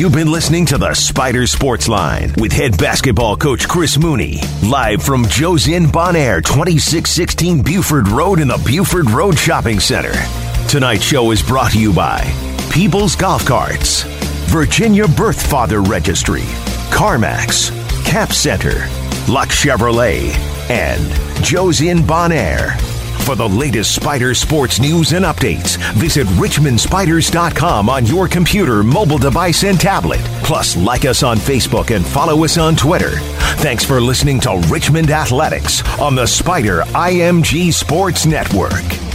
You've been listening to the Spider Sports Line with head basketball coach Chris Mooney, live from Joe's Inn Bon Air, 2616 Buford Road in the Buford Road Shopping Center. Tonight's show is brought to you by People's Golf Carts, Virginia Birth Father Registry, CarMax, Cap Center, Lux Chevrolet, and Joe's Inn Bon Air. For the latest Spider sports news and updates, visit richmondspiders.com on your computer, mobile device, and tablet. Plus, like us on Facebook and follow us on Twitter. Thanks for listening to Richmond Athletics on the Spider IMG Sports Network.